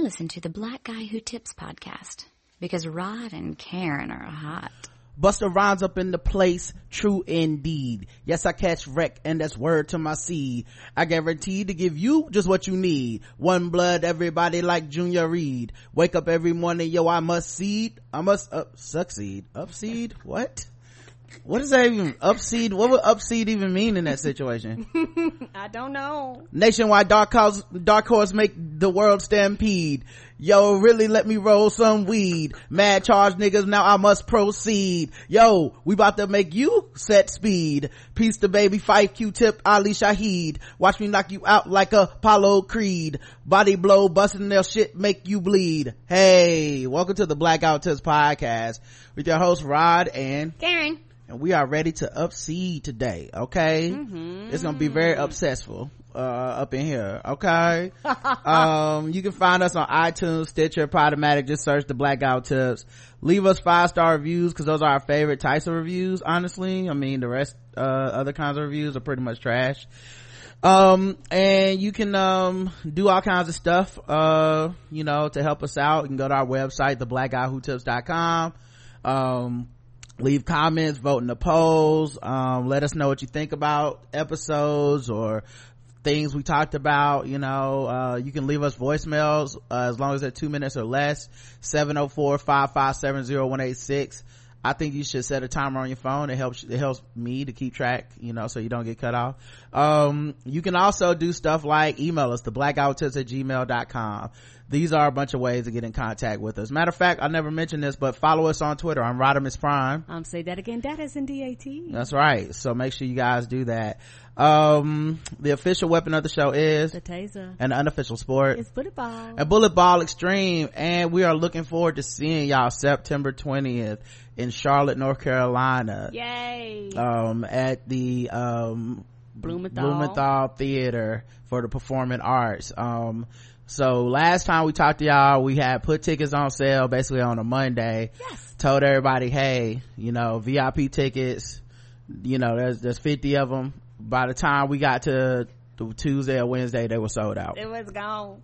Listen to the Black Guy Who Tips podcast because Rod and Karen are hot. Busta Rhymes up in the place, true indeed. Yes, I catch wreck, and that's word to my seed. I guarantee to give you just what you need. One blood, everybody like Junior Reid. Wake up every morning, yo, I must seed. I must up, succeed. Upseed? What? What does that even, upseed? What would upseed even mean in that situation? I don't know. Nationwide dark horse, dark horse make the world stampede. Yo, really let me roll some weed. Mad charge niggas, now I must proceed. Yo, we about to make you set speed. Peace to baby Phife Q-tip Ali Shaheed. Watch me knock you out like a Apollo Creed. Body blow, busting their shit, make you bleed. Hey, welcome to the Blackout Test podcast with your host Rod and Karen. And we are ready to upseed today, okay? Mm-hmm. It's gonna be very obsessful uh, up in here okay? Um you can find us on itunes stitcher podomatic. Just search the blackout tips. Leave us five star reviews because those are our favorite types of reviews honestly. I mean the rest uh other kinds of reviews are pretty much trash. Um and you can um do all kinds of stuff uh you know to help us out. You can go to our website theblackguywhotips.com um leave comments vote in the polls um let us know what you think about episodes or things we talked about you know uh, you can leave us voicemails uh, as long as they're two minutes or less 704-557-0186 I think you should set a timer on your phone. It helps, it helps me to keep track, you know, so you don't get cut off. Um, you can also do stuff like email us, the blackouttips at gmail.com. These are a bunch of ways to get in contact with us. Matter of fact, I never mentioned this, but follow us on Twitter. I'm Rodimus Prime. Um, say that again. That is in DAT. That's right. So make sure you guys do that. Um, the official weapon of the show is the taser. And the unofficial sport is bullet ball. And bullet ball extreme. And we are looking forward to seeing y'all September 20th in Charlotte, North Carolina. Yay. Um, at the, um, Blumenthal. Blumenthal Theater for the Performing Arts. Um, so last time we talked to y'all, we had put tickets on sale basically on a Monday. Yes. Told everybody, hey, you know, VIP tickets, you know, there's, there's 50 of them. By the time we got to Tuesday or Wednesday, they were sold out. It was gone.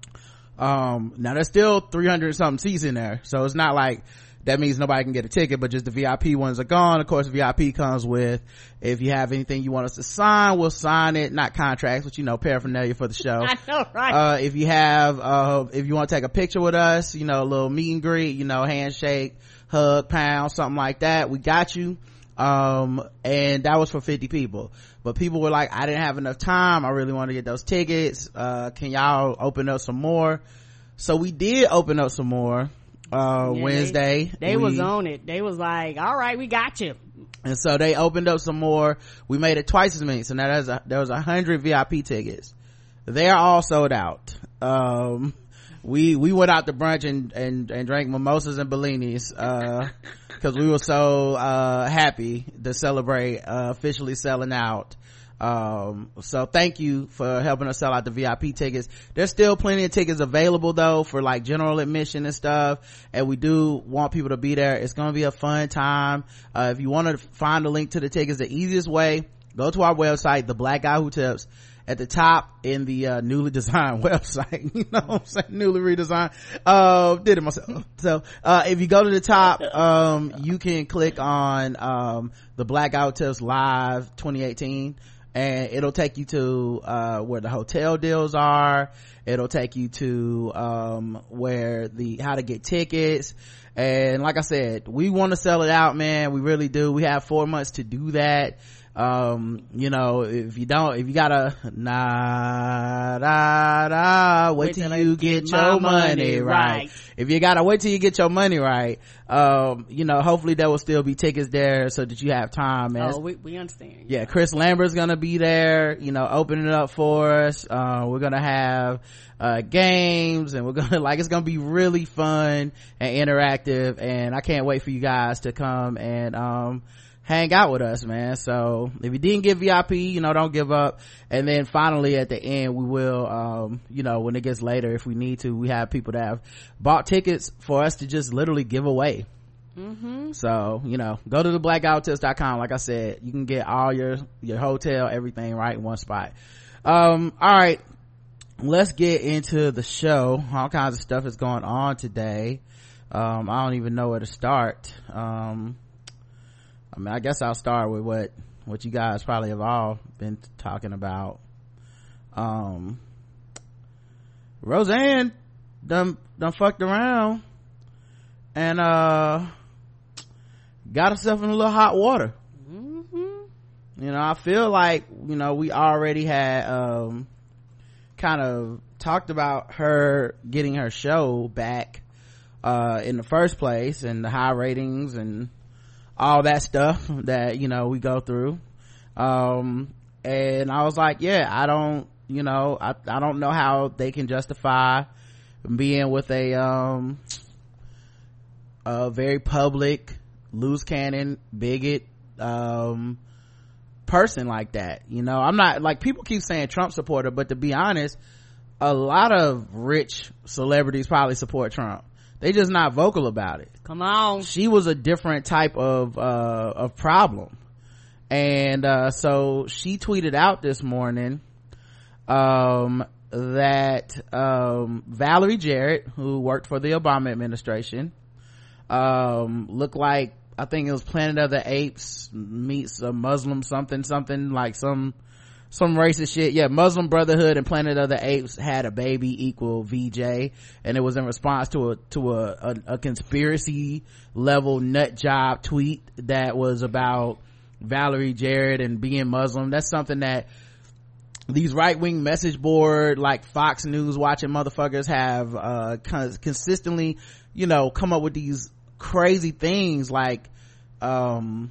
Um, now there's still 300 something seats in there. So it's not like, that means nobody can get a ticket, but just the VIP ones are gone. Of course, VIP comes with, if you have anything you want us to sign, we'll sign it. Not contracts, but you know, paraphernalia for the show. I know, right? Uh, if you have, uh, if you want to take a picture with us, you know, a little meet and greet, you know, handshake, hug, pound, something like that, we got you. Um, and that was for 50 people. But people were like, I didn't have enough time. I really want to get those tickets. Uh, can y'all open up some more? So we did open up some more uh Yeah, wednesday. They, they We- was on it. They was like, all right, we got you. and so they opened up some more. We made it twice as many. So now there's a there was a hundred vip tickets. They're all sold out. Um we we went out to brunch and and, and drank mimosas and bellinis uh because we were so uh happy to celebrate uh officially selling out um so thank you for helping us sell out the vip tickets. There's still plenty of tickets available though for like general admission and stuff. And we do want people to be there. It's gonna be a fun time. Uh if you want to find a link to the tickets the easiest way go to our website the black guy who tips. At the top in the uh, newly designed website. You know i'm saying? Newly redesigned. Uh did it myself. So uh if you go to the top um you can click on um the blackout tips live 2018 and it'll take you to uh where the hotel deals are. It'll take you to um where the how to get tickets. And like i said we want to sell it out man. We really do. We have four months to do that um you know if you don't if you gotta nah da da wait, Wait till till you get get your money money right. right. if you gotta wait till you get your money right um you know hopefully there will still be tickets there so that you have time man Oh, we, we understand. yeah chris lambert's gonna be there you know opening it up for us uh we're gonna have uh games and we're gonna like it's gonna be really fun and interactive and i can't wait for you guys to come and um hang out with us man so if you didn't get vip you know don't give up and then finally at the end we will um you know when it gets later if we need to we have people that have bought tickets for us to just literally give away Mm-hmm. so, you know, go to the blackouttips.com. Like I said, you can get all your, your hotel, everything right in one spot. Um, all right. let's get into the show all kinds of stuff is going on today um, i don't even know where to start um, i mean i guess i'll start with what what you guys probably have all been talking about um, roseanne done done fucked around and uh got herself in a little hot water Mm-hmm. you know i feel like you know we already had um kind of talked about her getting her show back uh in the first place and the high ratings and all that stuff that you know we go through. Um and i was like yeah i don't you know i i don't know how they can justify being with a um a very public loose cannon bigot um person like that you know? I'm not like people keep saying trump supporter but to be honest a lot of rich celebrities probably support trump they just not vocal about it Come on. she was a different type of uh of problem and uh so she tweeted out this morning um that um valerie jarrett who worked for the obama administration um looked like i think it was planet of the apes meets a muslim something something like some some racist shit. Yeah muslim brotherhood and planet of the apes had a baby equal vj and it was in response to a to a a, a conspiracy level nut job tweet that was about valerie jarrett and being muslim. That's something that these right-wing message board like fox news watching motherfuckers have uh cons- consistently you know come up with these crazy things like um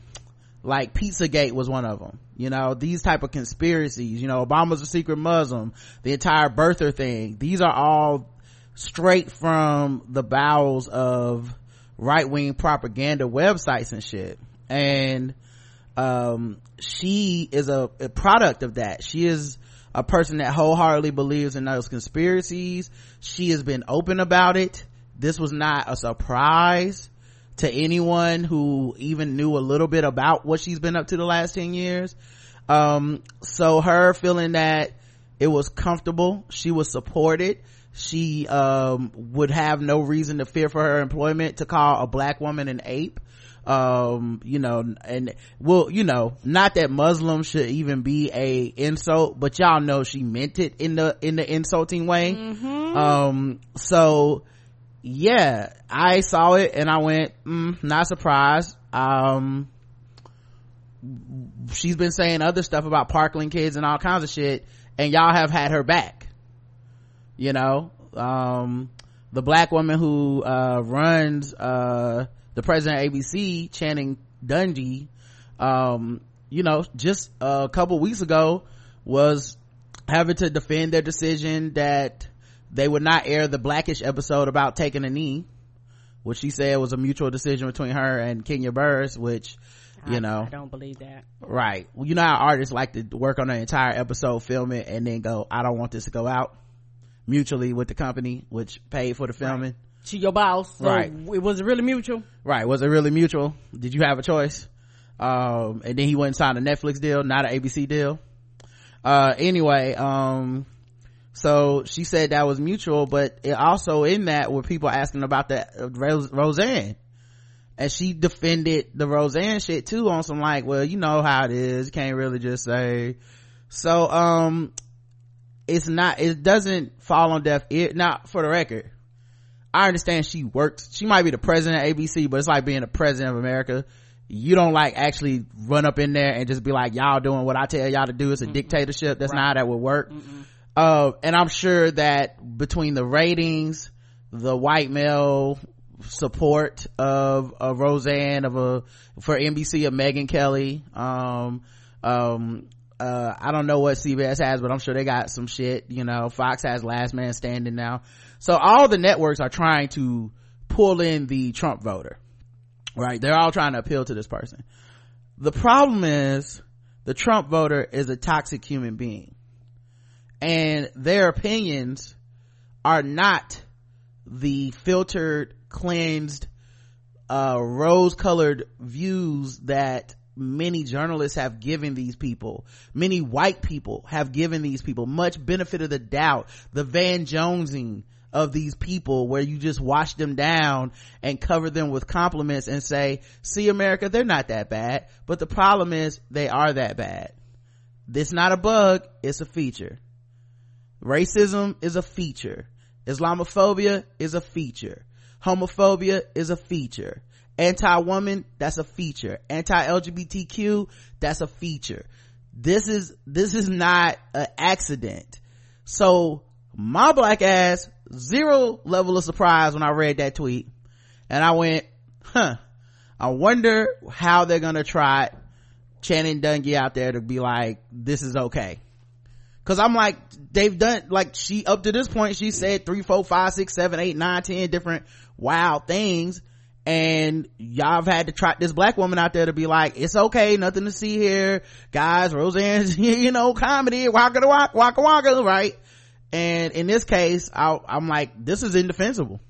like pizzagate was one of them you know these type of conspiracies you know obama's a secret muslim the entire birther thing. These are all straight from the bowels of right-wing propaganda websites and shit. And um she is a, a product of that. She is a person that wholeheartedly believes in those conspiracies. She has been open about it. This was not a surprise to anyone who even knew a little bit about what she's been up to the last 10 years. Um so her feeling that it was comfortable she was supported she um would have no reason to fear for her employment to call a black woman an ape. Um you know and well you know not that muslims should even be a insult but y'all know she meant it in the in the insulting way. Um so yeah i saw it and i went mm, not surprised. Um she's been saying other stuff about parkland kids and all kinds of shit and y'all have had her back you know? Um the black woman who uh runs uh the president of abc channing dungey um you know just a couple weeks ago was having to defend their decision that they would not air the blackish episode about taking a knee which she said was a mutual decision between her and kenya barris which you I- know I don't believe that. right well, you know how artists like to work on an entire episode film it and then go i don't want this to go out mutually with the company which paid for the filming To your boss. So Right. It was really mutual. right was it really mutual did you have a choice um and then he went and signed a netflix deal not an abc deal uh anyway um so she said that was mutual but it also in that were people asking about that uh, Rose, roseanne and she defended the roseanne shit too on some like well you know how it is you can't really just say so um it's not it doesn't fall on deaf ear now for the record I understand she works. She might be the president of ABC, but it's like being the president of America. You don't like actually run up in there and just be like, y'all doing what I tell y'all to do. It's a dictatorship. That's not how that would work. Uh, and I'm sure that between the ratings, the white male support of, of Roseanne, of a, for NBC of Megyn Kelly, um, um, uh, I don't know what CBS has, but I'm sure they got some shit, you know, Fox has Last Man Standing now. So all the networks are trying to pull in the Trump voter, right? They're all trying to appeal to this person. The problem is the Trump voter is a toxic human being and their opinions are not the filtered, cleansed, uh, rose colored views that many journalists have given these people. Many white people have given these people. Much benefit of the doubt the van jonesing of these people where you just wash them down and cover them with compliments and say see america they're not that bad. But the problem is they are that bad. This not a bug it's a feature racism is a feature. Islamophobia is a feature. Homophobia is a feature. Anti-woman that's a feature. Anti-lgbtq that's a feature. This is this is not an accident. So my black ass zero level of surprise when i read that tweet. And i went huh i wonder how they're gonna try channing dungey out there to be like this is okay Cause I'm like, they've done, like she, up to this point, she said three, four, five, six, seven, eight, nine, ten different wild things. And y'all have had to try this black woman out there to be like, it's okay, nothing to see here. Guys, Roseanne's, you know, comedy, waka waka, waka waka, right? And in this case, I, I'm like, this is indefensible.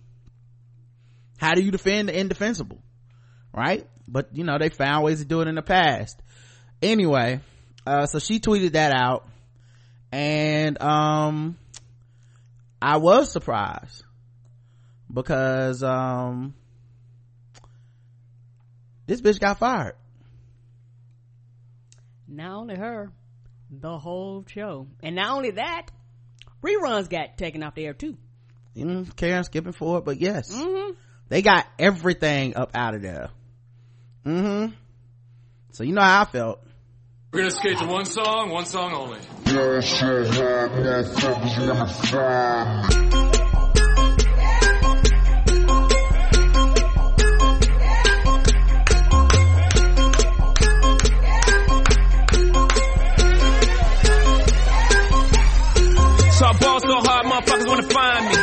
How do you defend the indefensible? Right? But, you know, they found ways to do it in the past. Anyway, uh, so she tweeted that out and um i was surprised because um this bitch got fired Not only her, the whole show. And not only that, reruns got taken off the air too. you know karen skipping forward but yes Mm-hmm. they got everything up out of there mm-hmm so you know how i felt We're gonna skate to one song, one song only. So I ball so hard, motherfuckers wanna find me.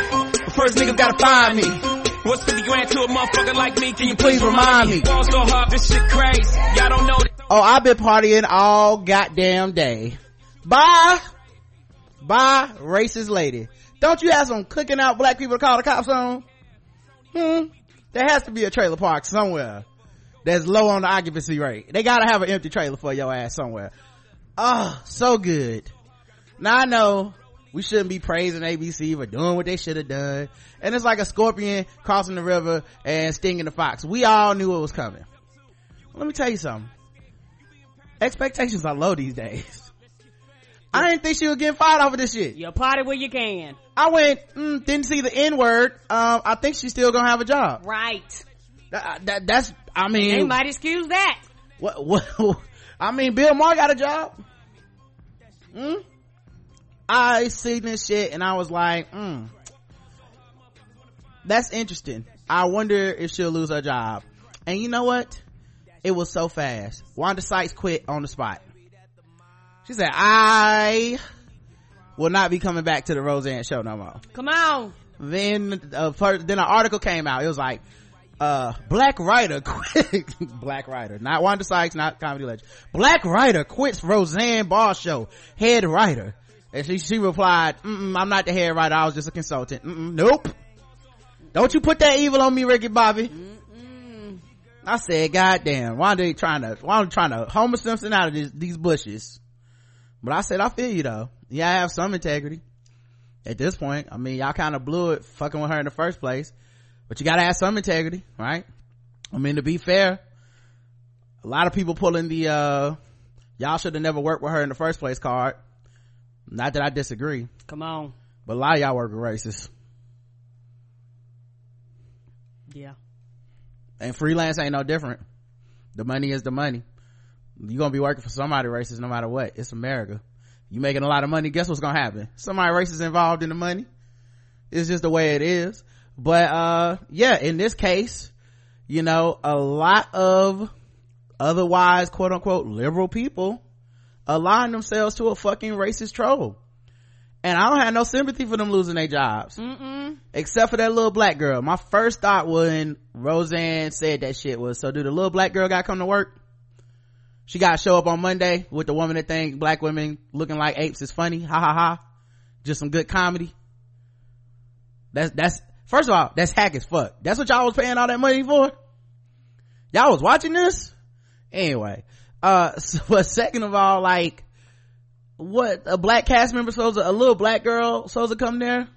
first nigga gotta find me What's 50 grand to a motherfucker like me? Can you please remind me? Ball so hard, this shit crazy. Y'all don't know that. Oh i've been partying all goddamn day. Bye. Bye racist lady. Don't you have some cooking out black people to call the cops on? Hmm? There has to be a trailer park somewhere that's low on the occupancy rate. They gotta have an empty trailer for your ass somewhere. Oh so good. Now i know we shouldn't be praising abc for doing what they should have done. And it's like a scorpion crossing the river and stinging the fox. We all knew it was coming. Let me tell you something expectations are low these days. I didn't think she was getting fired off of this shit. You party where you can. i went mm, didn't see the n word um i think she's still gonna have a job. Right. that, that, that's i They mean might excuse that. what, what i mean bill maher got a job. Mm? i seen this shit and i was like mm, that's interesting. I wonder if she'll lose her job. And you know what it was so fast. Wanda sykes quit on the spot. She said i will not be coming back to the roseanne show no more. Come on. then uh, first, then an article came out. It was like uh black writer quit black writer not wanda sykes not comedy legend. Black writer quits roseanne barr show. Head writer. And she she replied Mm-mm, i'm not the head writer. I was just a consultant. Mm-mm, nope. Don't you put that evil on me ricky bobby i said god damn why they trying to why they trying to homer simpson out of this, these bushes? But i said i feel you though. Yeah i have some integrity. At this point i mean y'all kind of blew it fucking with her in the first place. But you gotta have some integrity right? I mean to be fair a lot of people pulling the uh y'all should have never worked with her in the first place card. Not that i disagree. Come on. but a lot of y'all work with racists. Yeah. And freelance ain't no different. The money is the money. You're gonna be working for somebody racist no matter what. It's america. You making a lot of money. Guess what's gonna happen? Somebody racist involved in the money. It's just the way it is. But uh yeah in this case you know a lot of otherwise quote unquote liberal people align themselves to a fucking racist troll and i don't have no sympathy for them losing their jobs Mm-mm. except for that little black girl. My first thought when Roseanne said that shit was, so do the little black girl got come to work? She got to show up on Monday with the woman that think black women looking like apes is funny. Ha ha ha. Just some good comedy. That's, that's, first of all, that's hack as fuck. That's what y'all was paying all that money for? Y'all was watching this? Anyway, uh so, but second of all like what a black cast member supposed a little black girl supposed to come there?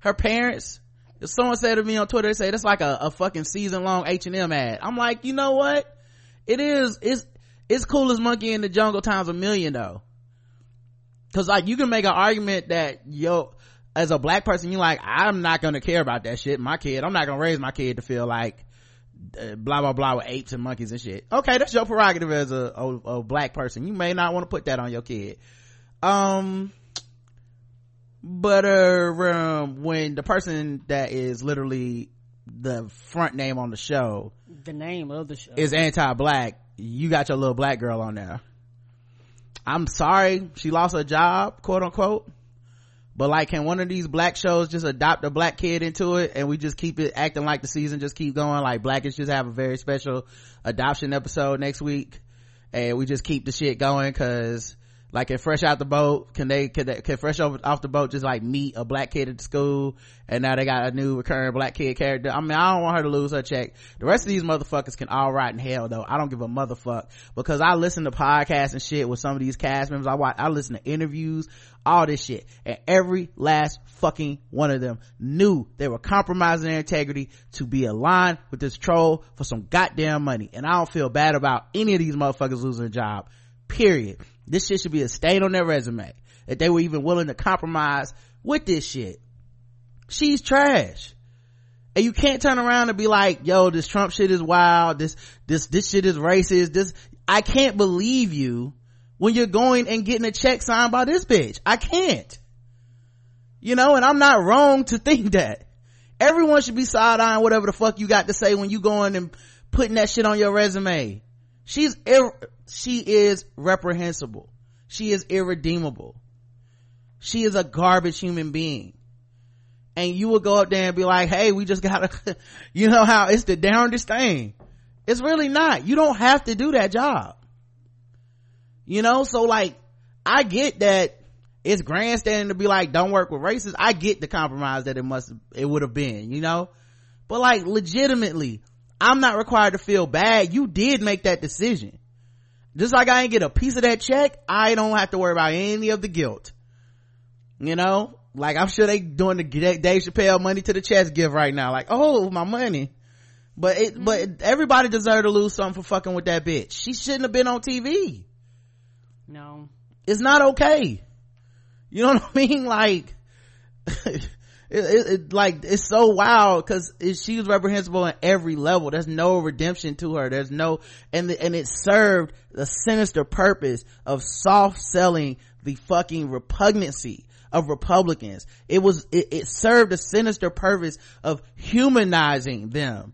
Her parents? Someone said to me on twitter they say that's like a, a fucking season long h&m ad. I'm like you know what? It is it's it's cool as monkey in the jungle times a million though. Because like you can make an argument that yo as a black person you're like i'm not gonna care about that shit. My kid i'm not gonna raise my kid to feel like uh, blah blah blah with apes and monkeys and shit. Okay that's your prerogative as a, a, a black person. You may not want to put that on your kid um but uh um, when the person that is literally the front name on the show the name of the show. is anti-black you got your little black girl on there. I'm sorry she lost her job quote unquote. But like can one of these black shows just adopt a black kid into it and we just keep it acting like the season just keep going? Like blackish just have a very special adoption episode next week and we just keep the shit going because like can fresh out the boat can they can, they, can fresh off the boat just like meet a black kid at the school and now they got a new recurring black kid character? I mean i don't want her to lose her check. The rest of these motherfuckers can all rot in hell though. I don't give a motherfuck. Because i listen to podcasts and shit with some of these cast members. I watch i listen to interviews all this shit. And every last fucking one of them knew they were compromising their integrity to be aligned with this troll for some goddamn money. And i don't feel bad about any of these motherfuckers losing a job. Period this shit should be a stain on their resume. That they were even willing to compromise with this shit. She's trash. And you can't turn around and be like yo this trump shit is wild. This this this shit is racist. This i can't believe you when you're going and getting a check signed by this bitch. I can't. You know and i'm not wrong to think that. Everyone should be side-eyeing whatever the fuck you got to say when you going and putting that shit on your resume she's ir- she is reprehensible. She is irredeemable. She is a garbage human being. And you will go up there and be like hey we just gotta you know how it's the darndest thing. It's really not. You don't have to do that job. You know so like i get that it's grandstanding to be like don't work with racists. I get the compromise that it must it would have been you know? But like legitimately i'm not required to feel bad. You did make that decision. Just like i ain't get a piece of that check i don't have to worry about any of the guilt. You know? Like i'm sure they doing the dave chappelle money to the chest give right now. Like oh my money. But it mm-hmm. but everybody deserved to lose something for fucking with that bitch. She shouldn't have been on tv no. It's not okay. You know what i mean? Like it, it, it, like it's so wild because she was reprehensible on every level. There's no redemption to her. There's no and the, and it served the sinister purpose of soft selling the fucking repugnancy of republicans. It was it, it served a sinister purpose of humanizing them.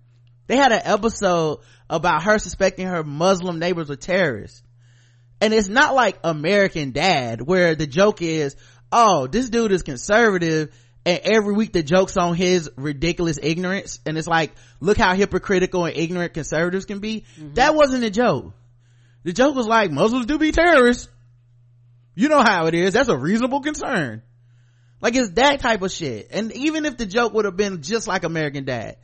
They had an episode about her suspecting her muslim neighbors were terrorists. And it's not like american dad where the joke is oh this dude is conservative and every week the joke's on his ridiculous ignorance. And it's like look how hypocritical and ignorant conservatives can be. Mm-hmm. that wasn't a joke. The joke was like muslims do be terrorists. You know how it is. That's a reasonable concern. Like it's that type of shit. And even if the joke would have been just like american dad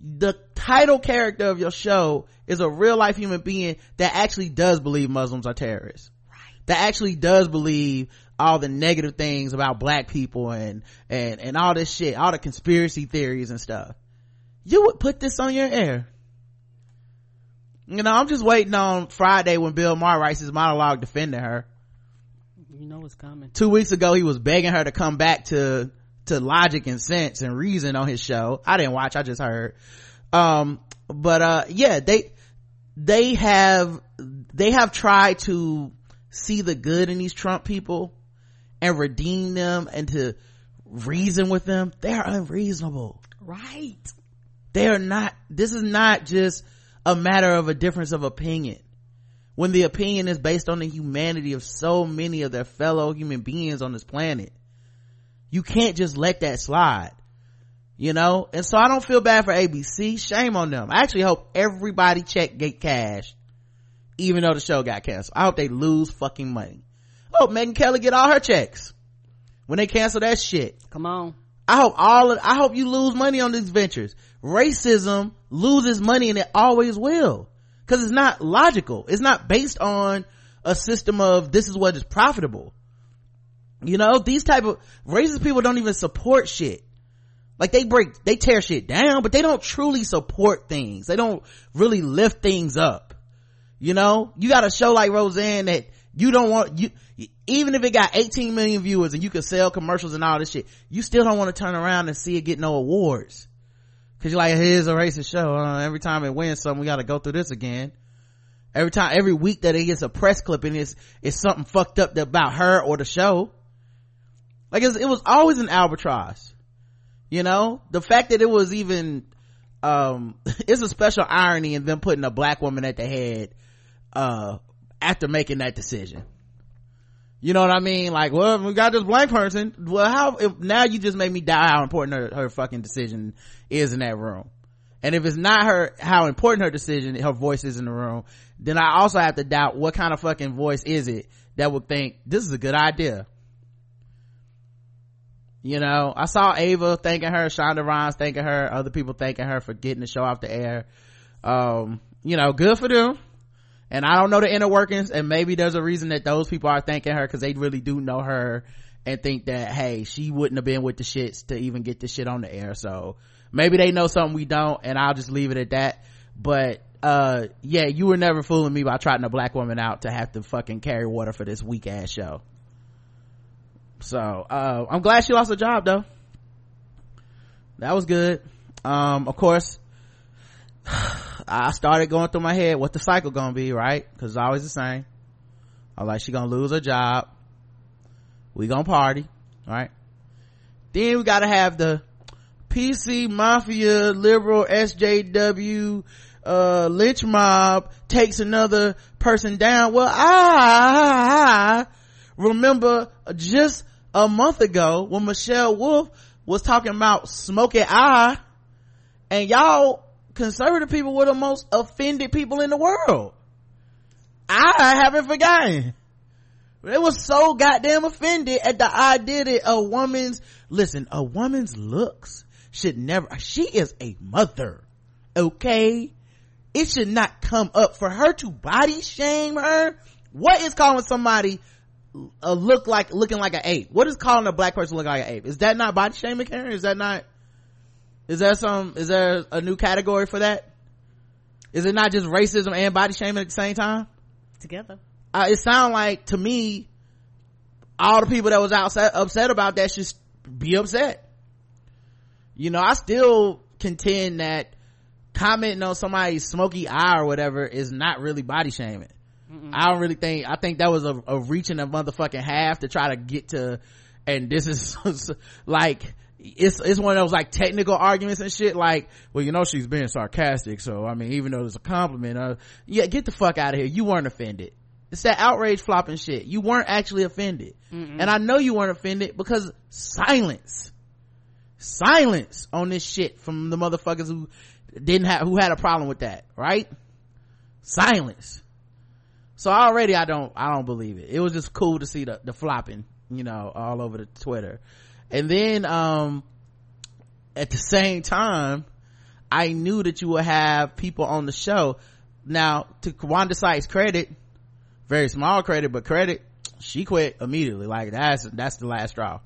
the title character of your show is a real life human being that actually does believe muslims are terrorists. Right. that actually does believe all the negative things about black people and and and all this shit all the conspiracy theories and stuff. You would put this on your air. You know i'm just waiting on friday when bill maher writes his monologue defending her. You know what's coming. Two weeks ago he was begging her to come back to to logic and sense and reason on his show. I didn't watch i just heard. Um but uh yeah they they have they have tried to see the good in these trump people and redeem them and to reason with them they are unreasonable. Right. They are not this is not just a matter of a difference of opinion. When the opinion is based on the humanity of so many of their fellow human beings on this planet you can't just let that slide you know? And so i don't feel bad for abc shame on them. I actually hope everybody check get cash even though the show got canceled. I hope they lose fucking money hope Megyn Kelly get all her checks when they cancel that shit. Come on. I hope all of, I hope you lose money on these ventures. Racism loses money and it always will. because it's not logical it's not based on a system of this is what is profitable you know these type of racist people don't even support shit like they break they tear shit down but they don't truly support things they don't really lift things up you know you got a show like roseanne that you don't want you even if it got 18 million viewers and you could sell commercials and all this shit you still don't want to turn around and see it get no awards. Because you're like here's a racist show. Uh, every time it wins something we got to go through this again. Every time every week that it gets a press clipping it's it's something fucked up about her or the show. Like it was always an albatross. You know? The fact that it was even um it's a special irony in them putting a black woman at the head uh after making that decision you know what I mean? Like, well, we got this black person. Well, how, if, now you just made me doubt how important her, her fucking decision is in that room. And if it's not her, how important her decision, her voice is in the room, then I also have to doubt what kind of fucking voice is it that would think this is a good idea. You know, I saw Ava thanking her, Shonda Rhimes thanking her, other people thanking her for getting the show off the air. Um, you know, good for them. And I don't know the inner workings, and maybe there's a reason that those people are thanking her because they really do know her and think that, hey, she wouldn't have been with the shits to even get the shit on the air. So maybe they know something we don't, and I'll just leave it at that. But, uh, yeah, you were never fooling me by trotting a black woman out to have to fucking carry water for this weak ass show. So, uh, I'm glad she lost her job though. That was good. Um, of course, I started going through my head what the cycle gonna be, right? Cause it's always the same. I was like, she gonna lose her job. We gonna party, right? Then we gotta have the PC Mafia liberal SJW uh, lynch mob takes another person down. Well, I remember just a month ago when Michelle Wolf was talking about smoky eye and y'all conservative people were the most offended people in the world. I haven't forgotten. They were so goddamn offended at the idea that a woman's, listen, a woman's looks should never, she is a mother. Okay? It should not come up for her to body shame her. What is calling somebody a look like, looking like an ape? What is calling a black person look like an ape? Is that not body shaming, Karen? Is that not, is there some, is there a new category for that? Is it not just racism and body shaming at the same time? Together. Uh, it sounds like to me, all the people that was upset, upset about that should be upset. You know, I still contend that commenting on somebody's smoky eye or whatever is not really body shaming. Mm-mm. I don't really think, I think that was a, a reaching a motherfucking half to try to get to, and this is like, it's it's one of those like technical arguments and shit like well you know she's being sarcastic so i mean even though it's a compliment uh yeah get the fuck out of here. You weren't offended. It's that outrage flopping shit. You weren't actually offended. Mm-mm. and i know you weren't offended because silence. Silence on this shit from the motherfuckers who didn't have who had a problem with that right? Silence. So already i don't i don't believe it. It was just cool to see the the flopping you know all over the twitter and then um at the same time i knew that you would have people on the show. Now to wanda sykes credit very small credit but credit she quit immediately. Like that's that's the last straw.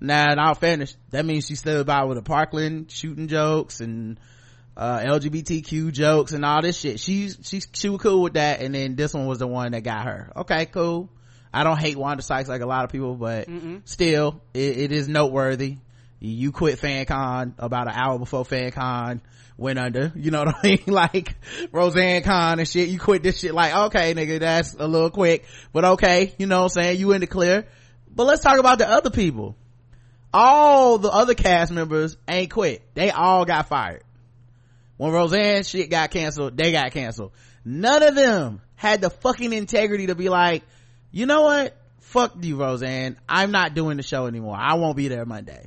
Now in all fairness that means she still about with the parkland shooting jokes and uh, lgbtq jokes and all this shit. She she she was cool with that and then this one was the one that got her. Okay cool I don't hate Wanda Sykes like a lot of people, but Mm-mm. still, it, it is noteworthy. You quit FanCon about an hour before FanCon went under. You know what I mean? like Roseanne Con and shit. You quit this shit like, okay, nigga, that's a little quick, but okay. You know what I'm saying? You in the clear. But let's talk about the other people. All the other cast members ain't quit. They all got fired. When Roseanne shit got canceled, they got canceled. None of them had the fucking integrity to be like, you know what? Fuck you, Roseanne. I'm not doing the show anymore. I won't be there Monday.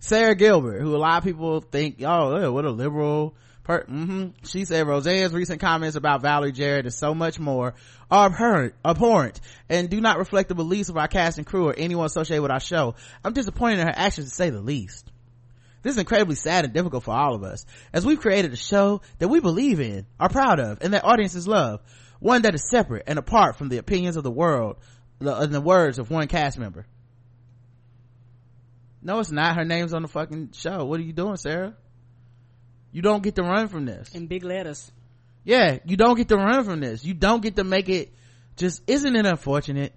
Sara Gilbert, who a lot of people think, oh, what a liberal per- mm-hmm. She said Roseanne's recent comments about Valerie Jarrett and so much more are abhorrent, abhorrent and do not reflect the beliefs of our cast and crew or anyone associated with our show. I'm disappointed in her actions to say the least. This is incredibly sad and difficult for all of us, as we've created a show that we believe in, are proud of, and that audiences love. One that is separate and apart from the opinions of the world, in uh, the words of one cast member. No, it's not. Her name's on the fucking show. What are you doing, Sara? You don't get to run from this. In big letters. Yeah, you don't get to run from this. You don't get to make it just, isn't it unfortunate?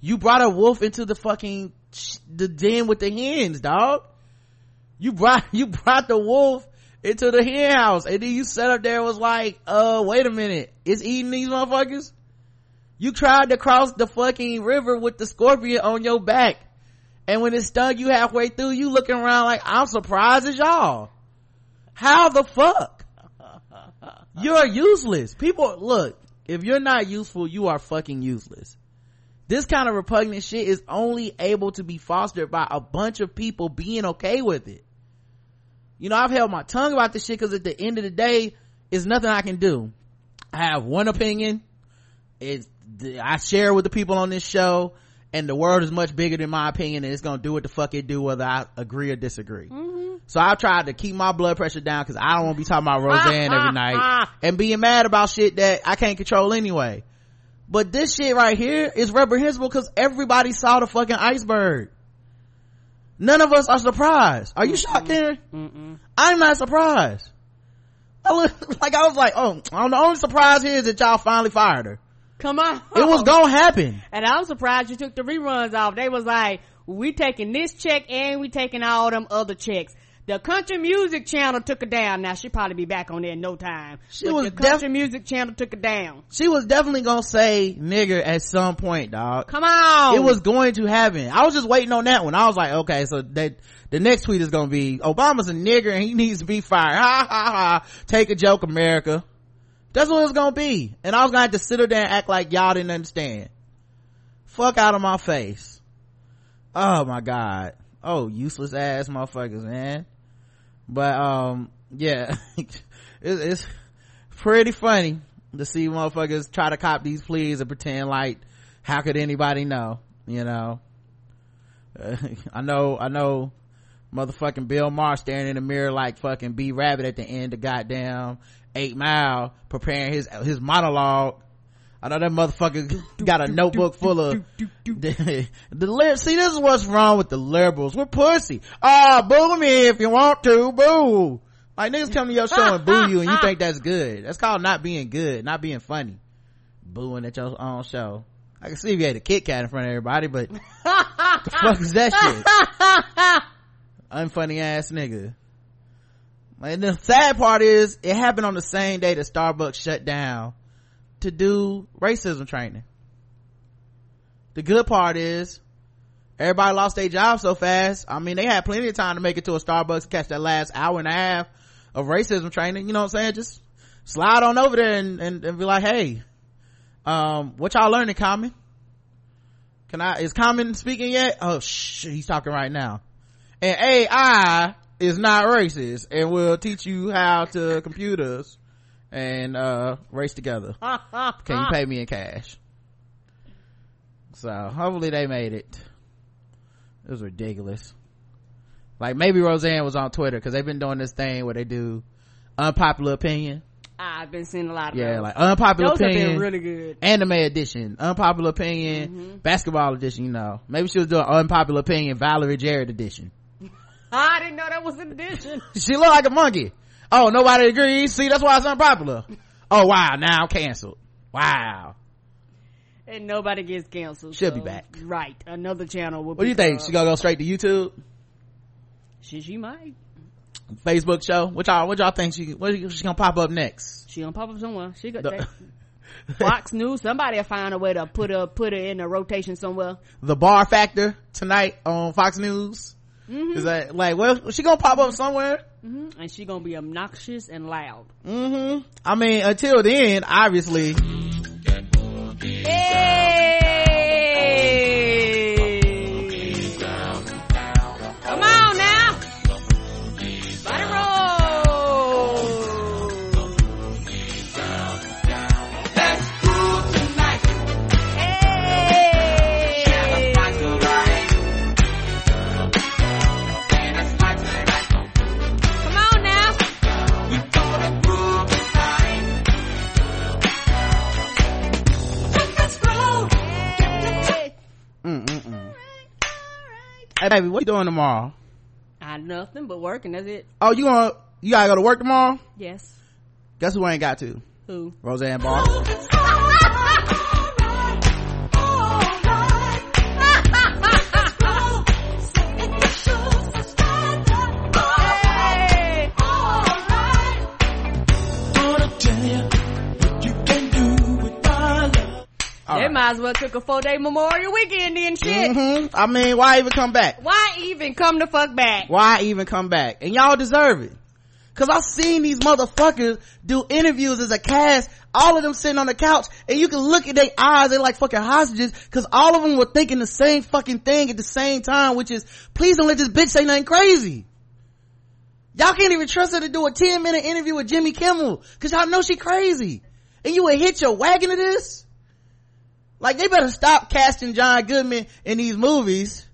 You brought a wolf into the fucking, the den with the hens, dog. You brought, you brought the wolf into the hen house and then you sat up there and was like, uh, wait a minute. It's eating these motherfuckers? You tried to cross the fucking river with the scorpion on your back. And when it stung you halfway through, you looking around like, I'm surprised as y'all. How the fuck? You're useless. People, look, if you're not useful, you are fucking useless. This kind of repugnant shit is only able to be fostered by a bunch of people being okay with it. You know, I've held my tongue about this shit because at the end of the day, it's nothing I can do. I have one opinion. It's, I share with the people on this show and the world is much bigger than my opinion and it's gonna do what the fuck it do whether I agree or disagree. Mm-hmm. So I've tried to keep my blood pressure down because I don't want to be talking about Roseanne every night and being mad about shit that I can't control anyway. But this shit right here is reprehensible because everybody saw the fucking iceberg. None of us are surprised. Are you Mm-mm. shocked, Karen? Mm-mm. I'm not surprised. I look, like I was like, oh, um, the only surprise here is that y'all finally fired her. Come on. It was gonna happen. And I'm surprised you took the reruns off. They was like, we taking this check and we taking all them other checks. The country music channel took her down. Now she probably be back on there in no time. She was the country def- music channel took her down. She was definitely gonna say nigger at some point, dog. Come on. It was going to happen. I was just waiting on that one. I was like, okay, so that the next tweet is gonna be Obama's a nigger and he needs to be fired. Ha ha ha. Take a joke, America. That's what it's gonna be. And I was gonna have to sit there and act like y'all didn't understand. Fuck out of my face. Oh my god. Oh, useless ass motherfuckers, man. But, um, yeah. it's, it's pretty funny to see motherfuckers try to cop these pleas and pretend like, how could anybody know? You know? Uh, I know, I know motherfucking Bill Maher staring in the mirror like fucking B Rabbit at the end of goddamn eight mile preparing his his monologue I know that motherfucker got a notebook full of the, see this is what's wrong with the liberals. We're pussy. Ah oh, boo me if you want to boo. Like niggas come to your show and boo you and you think that's good. That's called not being good not being funny. Booing at your own show. I can see if you had a Kit Kat in front of everybody, but the fuck is that shit? Unfunny ass nigga. And the sad part is it happened on the same day that Starbucks shut down to do racism training. The good part is everybody lost their job so fast. I mean, they had plenty of time to make it to a Starbucks catch that last hour and a half of racism training. You know what I'm saying? Just slide on over there and, and, and be like, hey, um, what y'all learning, Common? Can I, is Common speaking yet? Oh, he's talking right now. And AI is not racist and will teach you how to computers and uh race together can you pay me in cash so hopefully they made it it was ridiculous like maybe roseanne was on twitter because they've been doing this thing where they do unpopular opinion I've been seeing a lot of yeah, those. like unpopular those opinion, have been really good. Anime edition, unpopular opinion, mm-hmm. basketball edition. You know, maybe she was doing unpopular opinion, Valerie Jarrett edition. I didn't know that was an addition. she looked like a monkey. Oh, nobody agrees. See, that's why it's unpopular. Oh wow, now canceled. Wow. And nobody gets canceled. She'll so, be back. Right. Another channel will What do you think? She gonna go straight to YouTube? She she might. Facebook show. What y'all what y'all think she what she gonna pop up next? She gonna pop up somewhere. She got the, Fox News. Somebody will find a way to put her put her in a rotation somewhere. The Bar Factor tonight on Fox News. Mm-hmm. Is that like well she gonna pop up somewhere? Mm-hmm. And she gonna be obnoxious and loud. Mm-hmm. I mean until then, obviously. Baby, what you doing tomorrow? I nothing but working. That's it. Oh, you gonna you gotta go to work tomorrow? Yes. Guess who I ain't got to? Who? Roseanne Barr. might as well took a four day Memorial Weekend and shit. Mm-hmm. I mean, why even come back? Why even come the fuck back? Why even come back? And y'all deserve it. Cause I've seen these motherfuckers do interviews as a cast, all of them sitting on the couch, and you can look at their eyes, they're like fucking hostages, cause all of them were thinking the same fucking thing at the same time, which is, please don't let this bitch say nothing crazy. Y'all can't even trust her to do a 10 minute interview with Jimmy Kimmel, cause y'all know she crazy. And you would hit your wagon to this? Like they better stop casting John Goodman in these movies.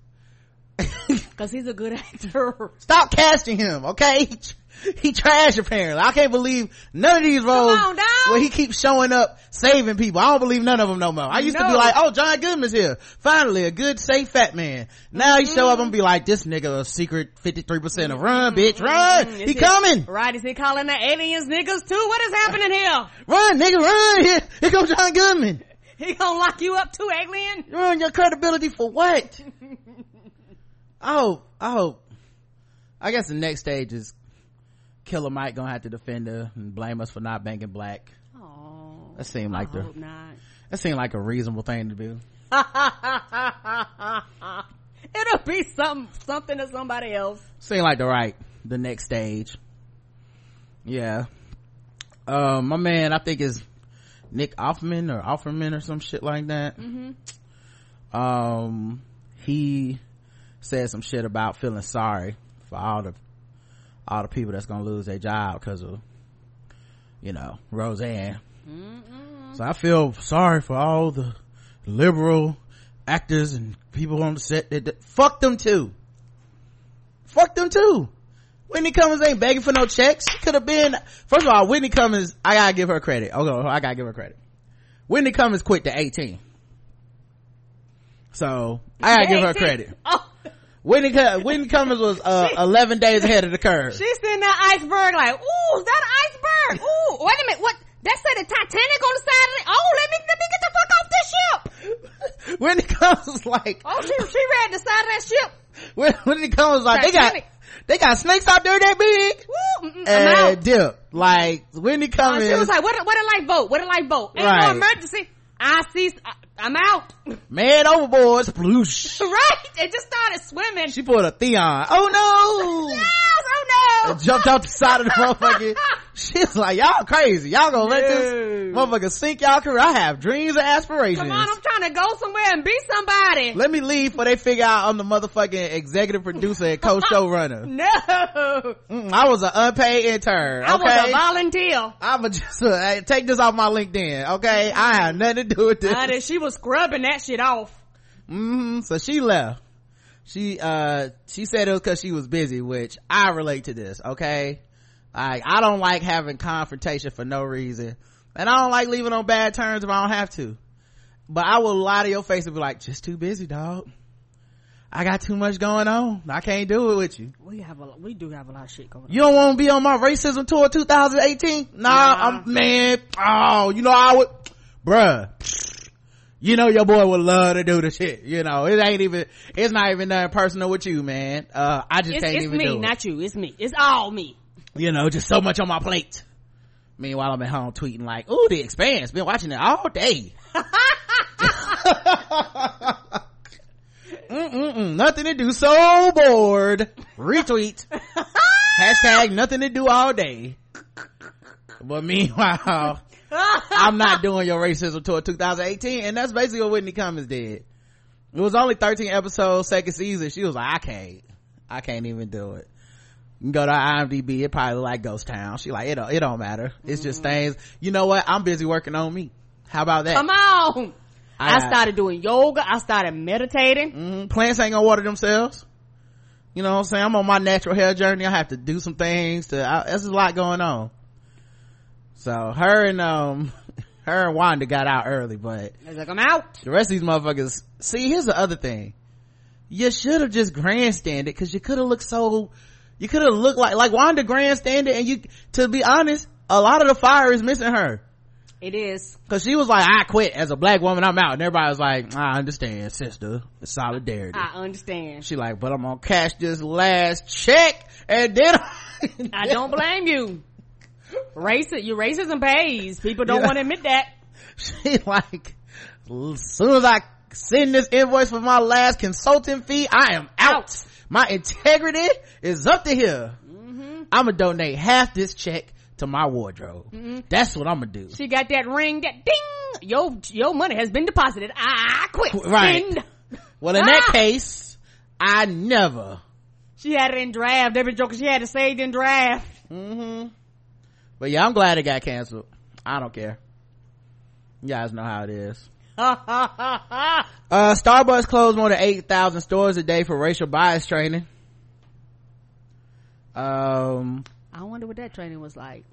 Cause he's a good actor. Stop casting him, okay? he trash apparently. I can't believe none of these roles on, where he keeps showing up saving people. I don't believe none of them no more. I used to be like, oh, John Goodman's here. Finally, a good, safe fat man. Now he show up and be like, this nigga a secret 53% of run, bitch, run. Mm, He is it- coming. Right, is he calling the aliens niggas too? What is happening here? Run, nigga, run. Here, here comes John Goodman. He gonna lock you up too, alien? Ruin your credibility for what? I hope, I hope. I guess the next stage is Killer Mike gonna have to defend her and blame us for not banking black. Oh, That seemed like I the hope not. that seemed like a reasonable thing to do. It'll be some something to somebody else. Seemed like the right the next stage. Yeah. Um, my man, I think is Nick Offerman or Offerman or some shit like that. Um, he said some shit about feeling sorry for all the all the people that's gonna lose their job because of you know Roseanne. So I feel sorry for all the liberal actors and people on the set that, that fuck them too. Fuck them too. Whitney Cummings ain't begging for no checks. She could have been. First of all, Whitney Cummings. I gotta give her credit. Okay, I gotta give her credit. Whitney Cummings quit to eighteen. So I gotta give her credit. Oh, Whitney, Whitney Cummings was uh, eleven days ahead of the curve. she's sitting that iceberg like, ooh, is that an iceberg? Ooh, wait a minute, what? That said the Titanic on the side of it. Oh, let me let me get the fuck off this ship. Whitney Cummings was like, Oh, she she read the side of that ship. Whitney Cummings was like, they got Titanic. They got snakes out there that big. Woo, mm-mm, I'm And out. dip. Like Whitney Uh, Cummings. she was like, what a, what a lifeboat? What a lifeboat? Ain't Right. no emergency. I see. I, I'm out. man overboard. Sploosh. right? It just started swimming. She pulled a Theon. Oh no. Oh no. and jumped out the side of the motherfucker. She was like, y'all crazy. Y'all gonna let this motherfucker sink y'all career. I have dreams and aspirations. Come on, I'm trying to go somewhere and be somebody. Let me leave before they figure out I'm the motherfucking executive producer and co-showrunner. no. Mm, I was an unpaid intern. I was a volunteer. I'm a just uh, take this off my LinkedIn. Okay. I have nothing to do with this. Honey, she was scrubbing that shit off. hmm So she left. She, uh, she said it was cause she was busy, which I relate to this. Okay. Like, I don't like having confrontation for no reason. And I don't like leaving on bad terms if I don't have to. But I will lie to your face and be like, just too busy, dog. I got too much going on. I can't do it with you. We have a we do have a lot of shit going on. You don't want to be on my racism tour 2018? Nah, Nah. I'm, man, oh, you know, I would, bruh, you know your boy would love to do the shit, you know, it ain't even, it's not even nothing personal with you, man. Uh, I just It's, can't it's even me, do it. not you. It's me. It's all me. You know, just so much on my plate. Meanwhile, I'm at home tweeting like, ooh, The Expanse, been watching it all day. Mm-mm-mm, nothing to do, so bored. Retweet. Hashtag nothing to do all day. But meanwhile, I'm not doing your racism tour 2018, and that's basically what Whitney Cummings did. It was only 13 episodes, second season. She was like, I can't. I can't even do it. Go to IMDb, it probably like Ghost Town. She like, it don't, it don't matter. It's just things. You know what? I'm busy working on me. How about that? Come on. I, I- started doing yoga. I started meditating. Mhm. plants ain't gonna water themselves you know what i'm saying i'm on my natural hair journey i have to do some things to I, there's a lot going on so her and um her and wanda got out early but I was like, I'm out. the rest of these motherfuckers see here's the other thing. You should have just grandstanded because you could have looked so you could have looked like like wanda grandstanded and you to be honest a lot of the fire is missing her. It is. Because she was like i quit as a black woman i'm out. And everybody was like i understand sister. It's solidarity. I understand. She like but i'm gonna cash this last check and then i don't blame you racist your racism pays. People don't yeah. want to admit that. She like as soon as i send this invoice for my last consulting fee i am out, out. my integrity is up to here. Mm-hmm. i'm gonna donate half this check to my wardrobe. Mm-hmm. that's what i'm gonna do. She got that ring that ding! Your your money has been deposited. I quit. Right. Well in ah! that case i never. She had it in draft. Every joker she had it saved in draft. Mm-hmm but yeah i'm glad it got canceled i don't care you guys know how it is uh, Starbucks closed more than 8,000 stores a day for racial bias training. Um, I wonder what that training was like.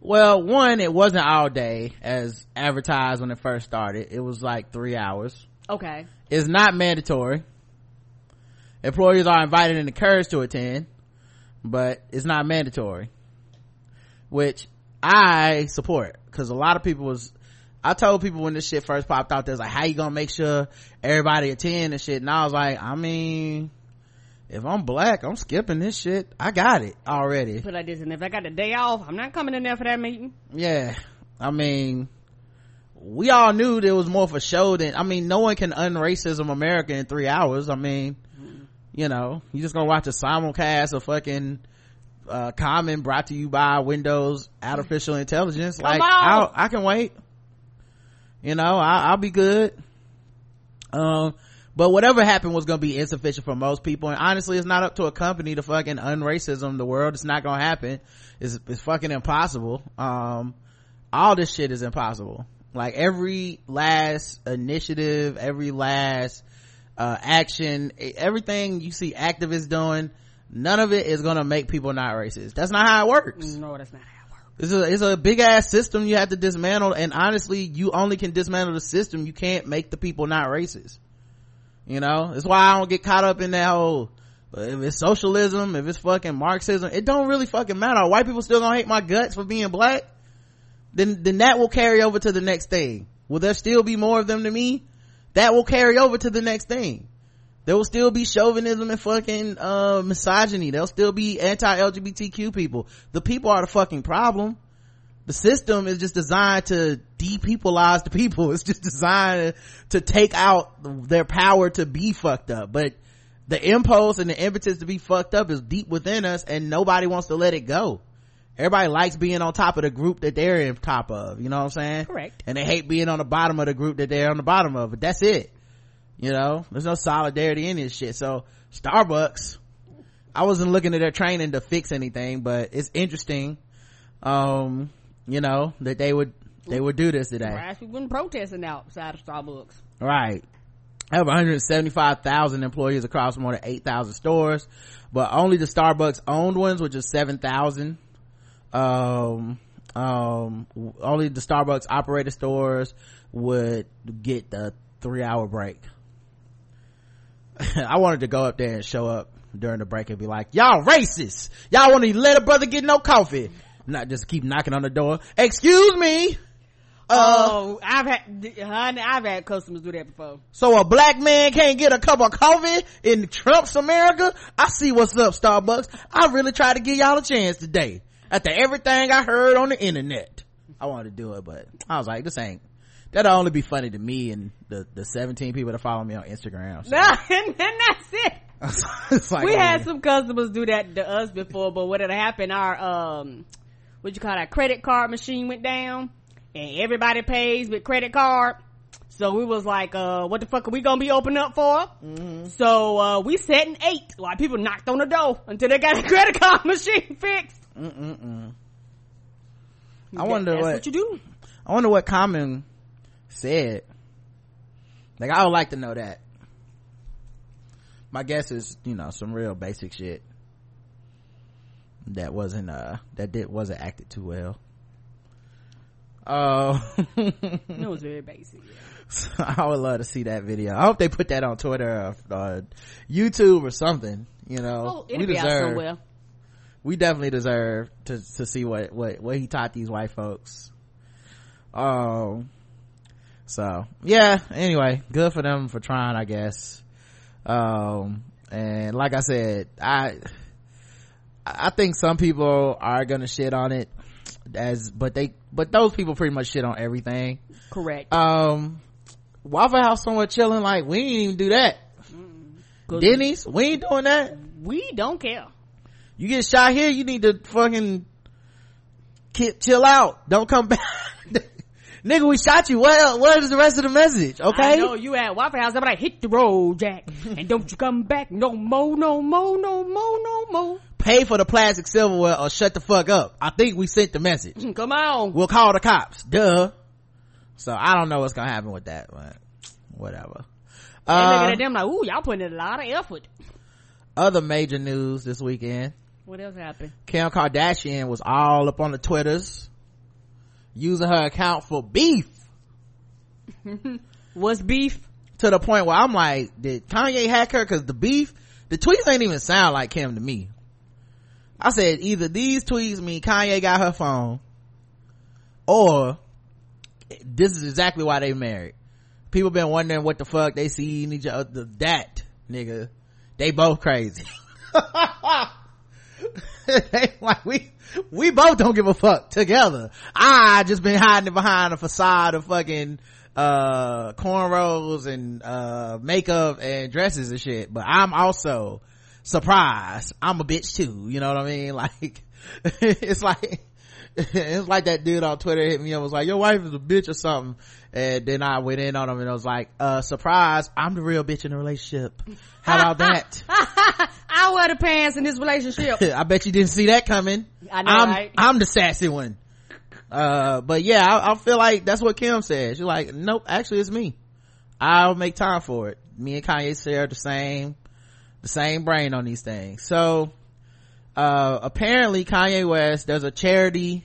Well, one, it wasn't all day as advertised when it first started. It was like three hours. Okay. It's not mandatory. Employers are invited and encouraged to attend, but it's not mandatory. Which I support because a lot of people was I told people when this shit first popped out, there's like, how you gonna make sure everybody attend and shit? And I was like, I mean, if I'm black, I'm skipping this shit. I got it already. Put like this, and if I got the day off, I'm not coming in there for that meeting. Yeah. I mean, we all knew there was more for show than, I mean, no one can unracism America in three hours. I mean, mm-hmm. you know, you just gonna watch a simulcast of fucking, uh, Common brought to you by Windows Artificial Intelligence. Come like, i I can wait. You know I, will be good. Um but whatever happened was gonna be insufficient for most people. And honestly it's not up to a company to fucking unracism the world. It's not gonna happen. It's, it's fucking impossible. Um all this shit is impossible. Like every last initiative every last uh action everything you see activists doing none of it is gonna make people not racist. That's not how it works. No that's not how it works. it's a, it's a big ass system you have to dismantle and honestly you only can dismantle the system. You can't make the people not racist. You know? That's why i don't get caught up in that whole if it's socialism if it's fucking marxism it don't really fucking matter. White people still gonna hate my guts for being black? Then then that will carry over to the next thing. Will there still be more of them to me? That will carry over to the next thing there will still be chauvinism and fucking uh, misogyny. There'll still be anti-lgbtq people. The people are the fucking problem. The system is just designed to depeopleize the people. It's just designed to take out their power to be fucked up. But the impulse and the impetus to be fucked up is deep within us and nobody wants to let it go. Everybody likes being on top of the group that they're in top of. You know what i'm saying? Correct. And they hate being on the bottom of the group that they're on the bottom of. But that's it you know there's no solidarity in this shit so starbucks i wasn't looking at their training to fix anything but it's interesting um you know that they would they would do this today people been protesting outside of starbucks right I have 175,000 employees across more than 8,000 stores, but only the Starbucks owned ones, which is 7,000. Um, um, only the Starbucks operated stores would get the three hour break. I wanted to go up there and show up during the break and be like, y'all racist. Y'all want to let a brother get no coffee. Not just keep knocking on the door. Excuse me. Uh, oh, I've had, honey, I've had customers do that before. So a black man can't get a cup of coffee in Trump's America? I see what's up, Starbucks. I really tried to give y'all a chance today. After everything I heard on the internet. I wanted to do it, but I was like, this ain't, that'll only be funny to me and the the 17 people that follow me on instagram so. and, and that's it like, we oh, had some customers do that to us before but what had happened our um what you call that credit card machine went down and everybody pays with credit card so we was like, uh, what the fuck are we gonna be open up for? Mm-hmm. So, uh, we sat and ate while people knocked on the door until they got a credit card machine fixed. Mm-mm-mm. I wonder what, what, you do. I wonder what Common said. Like i would like to know that. My guess is you know some real basic shit that wasn't uh that did wasn't acted too well. Uh it was very basic yeah. i would love to see that video. I hope they put that on twitter or, or youtube or something you know. Oh, we deserve we definitely deserve to to see what what what he taught these white folks. Um so yeah anyway good for them for trying i guess. Um and like i said i i think some people are gonna shit on it as but they but those people pretty much shit on everything. Correct. Um waffle house somewhere chilling like we ain't even do that. Mm. denny's we ain't doing that. We don't care. You get shot here you need to fucking keep, chill out. Don't come back nigga we shot you well what is the rest of the message okay I know you at waffle house I'm like hit the road jack and don't you come back no more no more no more no more pay for the plastic silverware or shut the fuck up. I think we sent the message. Come on. We'll call the cops. Duh. So I don't know what's gonna happen with that, but whatever. Uh, looking at them like, ooh, y'all putting in a lot of effort. Other major news this weekend. What else happened? Kim Kardashian was all up on the Twitters using her account for beef. What's beef? To the point where I'm like, did Kanye hack her? Cause the beef, the tweets ain't even sound like him to me. I said either these tweets mean Kanye got her phone or this is exactly why they married. People been wondering what the fuck they see in each other. That nigga, they both crazy. like we, we both don't give a fuck together. I just been hiding behind a facade of fucking, uh, cornrows and, uh, makeup and dresses and shit. But I'm also surprise i'm a bitch too you know what i mean like it's like it's like that dude on twitter hit me up was like your wife is a bitch or something. And then i went in on him and i was like uh surprise i'm the real bitch in the relationship. How about that? I wear the pants in this relationship. I bet you didn't see that coming. I know i'm right? i'm the sassy one. Uh but yeah I, I feel like that's what kim said. She's like nope actually it's me. I'll make time for it. Me and kanye share the same the same brain on these things. So uh, apparently kanye west there's a charity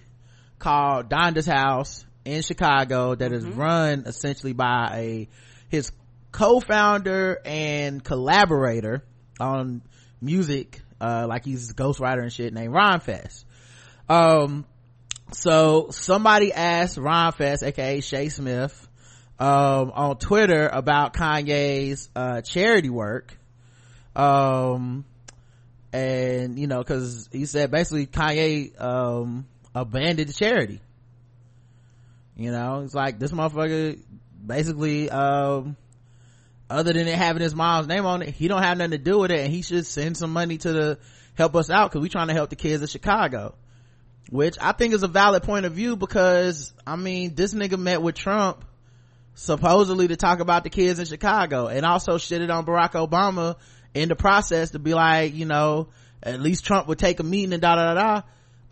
called donda's house in chicago that mm-hmm. is run essentially by a his co-founder and collaborator on music uh, like he's a ghostwriter and shit named Rhymefest. Um, so somebody asked Rhymefest, aka Che Smith, um, on Twitter about Kanye's, uh, charity work um and you know because he said basically kanye um abandoned the charity. You know it's like this motherfucker basically um other than it having his mom's name on it he don't have nothing to do with it and he should send some money to the help us out because we trying to help the kids of chicago. Which i think is a valid point of view because i mean this nigga met with trump supposedly to talk about the kids in chicago and also shitted on barack obama in the process to be like, you know, at least Trump would take a meeting and da da da da.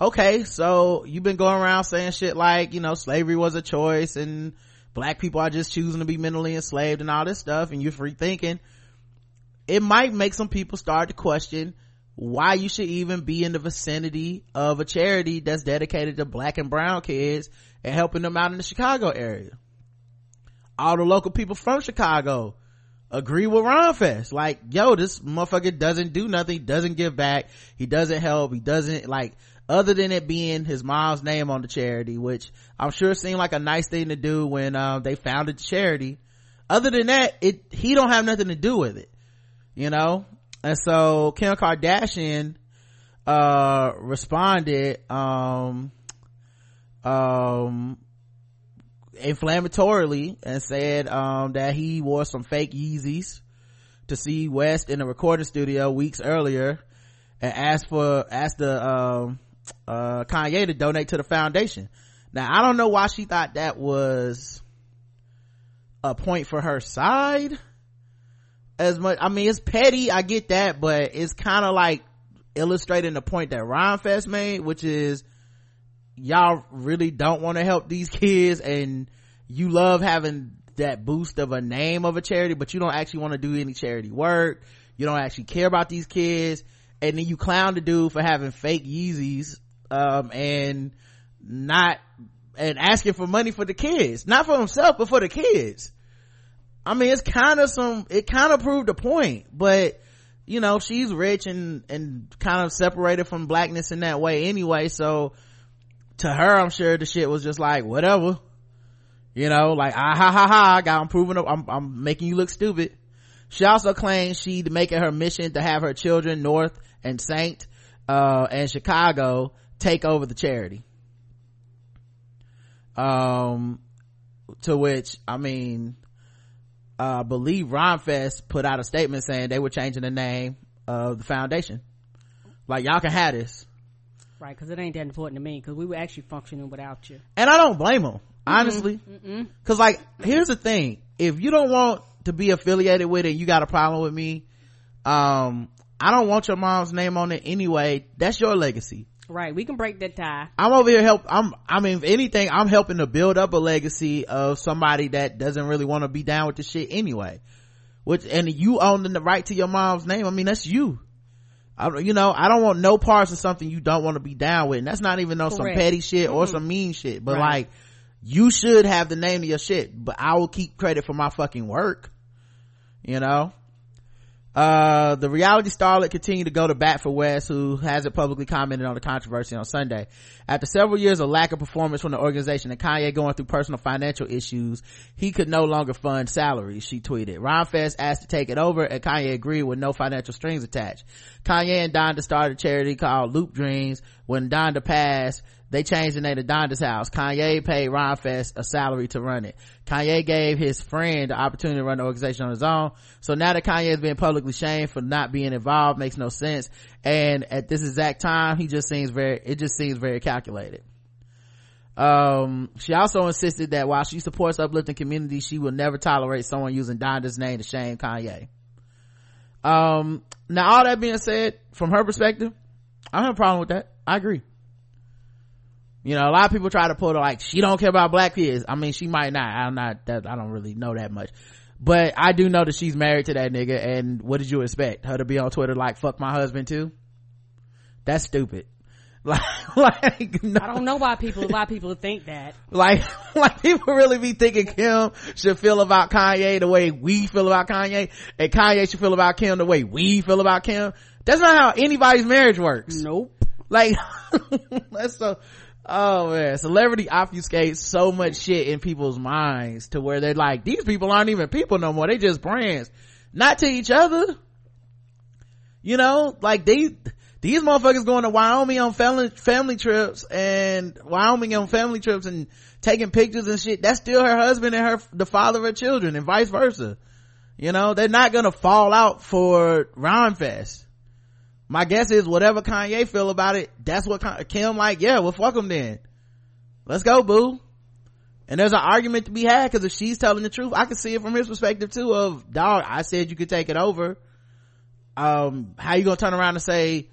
Okay, so you've been going around saying shit like, you know, slavery was a choice and black people are just choosing to be mentally enslaved and all this stuff and you're free thinking. It might make some people start to question why you should even be in the vicinity of a charity that's dedicated to black and brown kids and helping them out in the Chicago area. All the local people from Chicago agree with Rhymefest. Like, yo, this motherfucker doesn't do nothing, doesn't give back, he doesn't help, he doesn't like other than it being his mom's name on the charity, which I'm sure seemed like a nice thing to do when um, they founded the charity. Other than that, it he don't have nothing to do with it, you know. And so Kim Kardashian uh responded um um inflammatorily and said um, that he wore some fake Yeezys to see West in a recording studio weeks earlier and asked for asked the um, uh, Kanye to donate to the foundation. Now I don't know why she thought that was a point for her side as much I mean it's petty, I get that, but it's kind of like illustrating the point that Rhymefest made, which is y'all really don't want to help these kids and you love having that boost of a name of a charity but you don't actually want to do any charity work you don't actually care about these kids and then you clown the dude for having fake yeezys um, and not and asking for money for the kids. Not for himself but for the kids. I mean it's kind of some it kind of proved a point but you know she's rich and and kind of separated from blackness in that way anyway so to her i'm sure the shit was just like whatever you know like ah ha ha ha got i'm I'm, I'm making you look stupid she also claims she to make it her mission to have her children north and saint uh and chicago take over the charity um to which i mean uh, believe Rhymefest put out a statement saying they were changing the name of the foundation. Like y'all can have this. Right, because it ain't that important to me because we were actually functioning without you. And I don't blame them, honestly. Because like, here's the thing: if you don't want to be affiliated with it, you got a problem with me. Um, I don't want your mom's name on it anyway. That's your legacy. Right, we can break that tie. I'm over here help. I'm. I mean, if anything, I'm helping to build up a legacy of somebody that doesn't really want to be down with the shit anyway. Which and you own the right to your mom's name. I mean, that's you. I, you know, I don't want no parts of something you don't want to be down with. And that's not even no some petty shit or some mean shit. But Right. like, you should have the name of your shit. But I will keep credit for my fucking work. You know? Uh, the reality starlet continued to go to bat for West, who hasn't publicly commented on the controversy on Sunday. After several years of lack of performance from the organization and Kanye going through personal financial issues, he could no longer fund salaries, she tweeted. Rhymefest asked to take it over and Kanye agreed with no financial strings attached. Kanye and Donda started a charity called Loop Dreams. When Donda passed, they changed the name to Donda's House. Kanye paid Rhymefest a salary to run it. Kanye gave his friend the opportunity to run the organization on his own. So now that Kanye is being publicly shamed for not being involved makes no sense. And at this exact time, he just seems very, it just seems very calculated. Um, she also insisted that while she supports uplifting communities, she will never tolerate someone using Donda's name to shame Kanye. Um, now all that being said, from her perspective, I don't have a problem with that. I agree. You know, a lot of people try to put her like she don't care about black kids. I mean, she might not. I'm not that. I don't really know that much, but I do know that she's married to that nigga. And what did you expect her to be on Twitter like "fuck my husband" too? That's stupid. Like, like no, I don't know why people why people think that. like, like people really be thinking Kim should feel about Kanye the way we feel about Kanye, and Kanye should feel about Kim the way we feel about Kim. That's not how anybody's marriage works. Nope. Like, that's so, oh man, celebrity obfuscates so much shit in people's minds to where they're like, these people aren't even people no more. They just brands. Not to each other. You know, like these, these motherfuckers going to Wyoming on family, family trips and Wyoming on family trips and taking pictures and shit. That's still her husband and her, the father of her children and vice versa. You know, they're not gonna fall out for Rhymefest my guess is whatever Kanye feel about it, that's what Kim like, yeah, well fuck him then. Let's go, boo. And there's an argument to be had because if she's telling the truth, I can see it from his perspective too of, dog, I said you could take it over. Um, how you gonna turn around and say,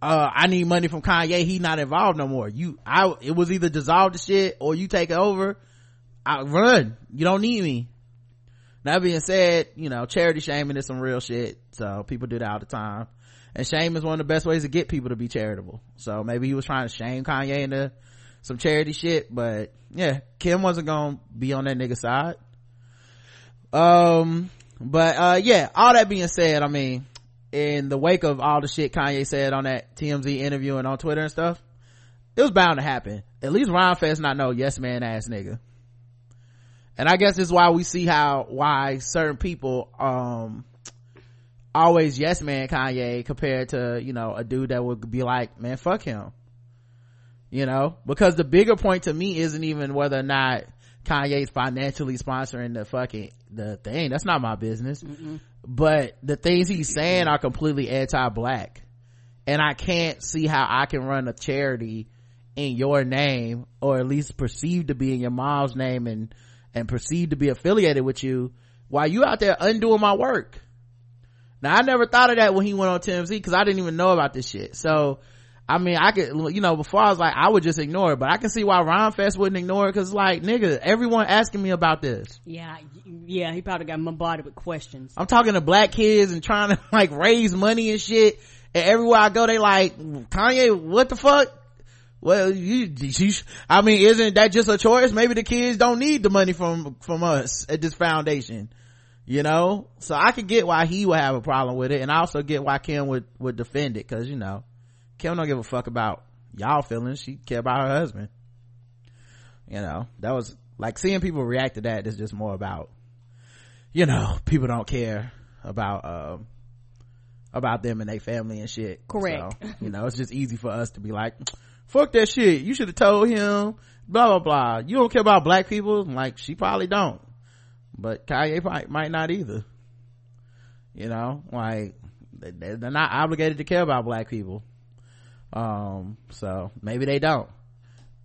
uh, I need money from Kanye, he not involved no more. You, I, it was either dissolve the shit or you take it over. I run. You don't need me. That being said, you know, charity shaming is some real shit. So people do that all the time. And shame is one of the best ways to get people to be charitable. So maybe he was trying to shame Kanye into some charity shit, but yeah, Kim wasn't gonna be on that nigga side. Um, but uh, yeah, all that being said, I mean, in the wake of all the shit Kanye said on that TMZ interview and on Twitter and stuff, it was bound to happen. At least Rhymefest not no yes man ass nigga. And I guess it's why we see how, why certain people, um, always yes man Kanye compared to, you know, a dude that would be like, man, fuck him. You know, because the bigger point to me isn't even whether or not Kanye's financially sponsoring the fucking, the thing. That's not my business. But the things he's saying are completely anti-black. And I can't see how I can run a charity in your name, or at least perceived to be in your mom's name and, and perceived to be affiliated with you while you out there undoing my work. Now I never thought of that when he went on TMZ because I didn't even know about this shit. So, I mean, I could, you know, before I was like, I would just ignore it, but I can see why Rhymefest wouldn't ignore it because like, nigga, everyone asking me about this. Yeah, yeah, he probably got bombarded with questions. I'm talking to black kids and trying to like raise money and shit. And everywhere I go, they like, Kanye, what the fuck? well you, you i mean isn't that just a choice maybe the kids don't need the money from from us at this foundation you know? So i could get why he would have a problem with it and i also get why kim would would defend it because you know kim don't give a fuck about y'all feelings. She care about her husband. You know? That was like seeing people react to that is just more about you know people don't care about um about them and their family and shit. Correct. so, you know it's just easy for us to be like fuck that shit. You should have told him blah blah blah. You don't care about black people? Like she probably don't but kanye might, might not either. You know like they're not obligated to care about black people. Um so maybe they don't.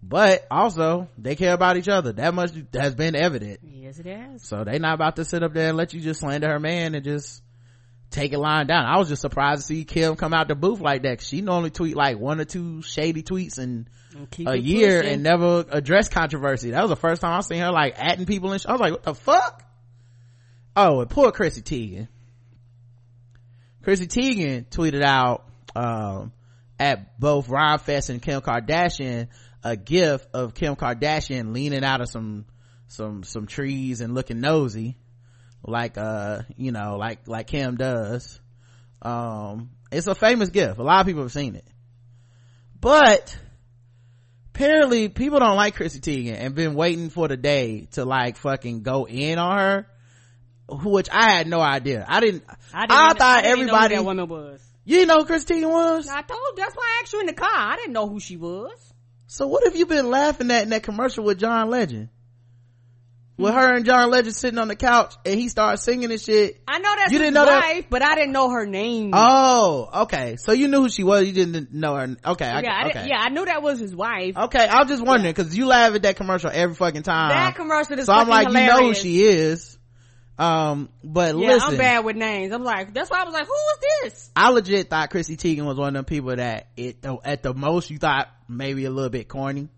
But also they care about each other. That much has been evident. Yes it has. So they not about to sit up there and let you just slander her man and just take it lying down. I was just surprised to see kim come out the booth like that. She normally tweet like one or two shady tweets in a year pushing. and never address controversy. That was the first time i seen her like atting people and sh- i was like what the fuck? Oh and poor chrissy teigen. Chrissy teigen tweeted out um, at both Rhymefest and Kim Kardashian a gif of Kim Kardashian leaning out of some some some trees and looking nosy like uh you know like like Kim does. Um it's a famous gift a lot of people have seen it. But apparently people don't like Chrissy Teigen and been waiting for the day to like fucking go in on her which I had no idea. I didn't I, didn't I thought I didn't know who everybody that woman was. You didn't know who Chrissy Teigen was? I told that's why I asked you in the car. I didn't know who she was. So what have you been laughing at in that commercial with John Legend? With her and John Legend sitting on the couch and he starts singing and shit. I know that's You didn't know that? wife but I didn't know her name Oh, okay. So you knew who she was. You didn't know her. Okay. Yeah I okay. didn't- yeah I knew that was his wife Okay. I was just wondering because you laugh at that commercial every fucking time. that commercial is so I'm like, you know who she is. Um, but yeah listen. I'm bad with names I'm like that's why I was like who is this I legit thought Chrissy Teigen was one of them people that it at the most you thought maybe a little bit corny,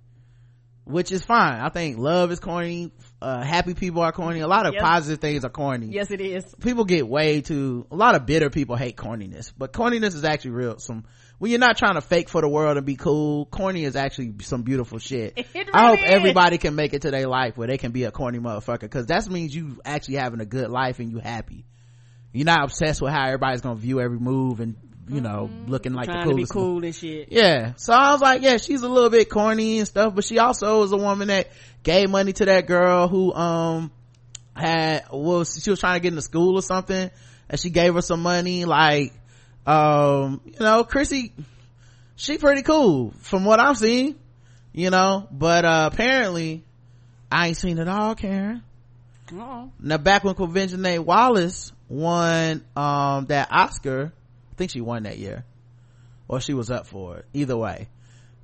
which is fine. I think love is corny. Uh, happy people are corny. A lot of Yep. positive things are corny. yes it is People get way too, a lot of bitter people hate corniness, but corniness is actually real. Some, when you're not trying to fake for the world and be cool, corny is actually some beautiful shit. It I hope is. everybody can make it to their life where they can be a corny motherfucker, cause that means you actually having a good life and you happy. You're not obsessed with how everybody's gonna view every move and, you know, looking like trying the to be coolest. cool and shit Yeah. So I was like, yeah, she's a little bit corny and stuff, but she also was a woman that gave money to that girl who, um, had, was, she was trying to get into school or something and she gave her some money. Like, um, you know, Chrissy, she pretty cool from what I've seen, you know, but, uh, apparently I ain't seen it all, Karen. oh Now back when Quvenzhané Wallis won, um, that Oscar, I think she won that year. Or she was up for it. Either way.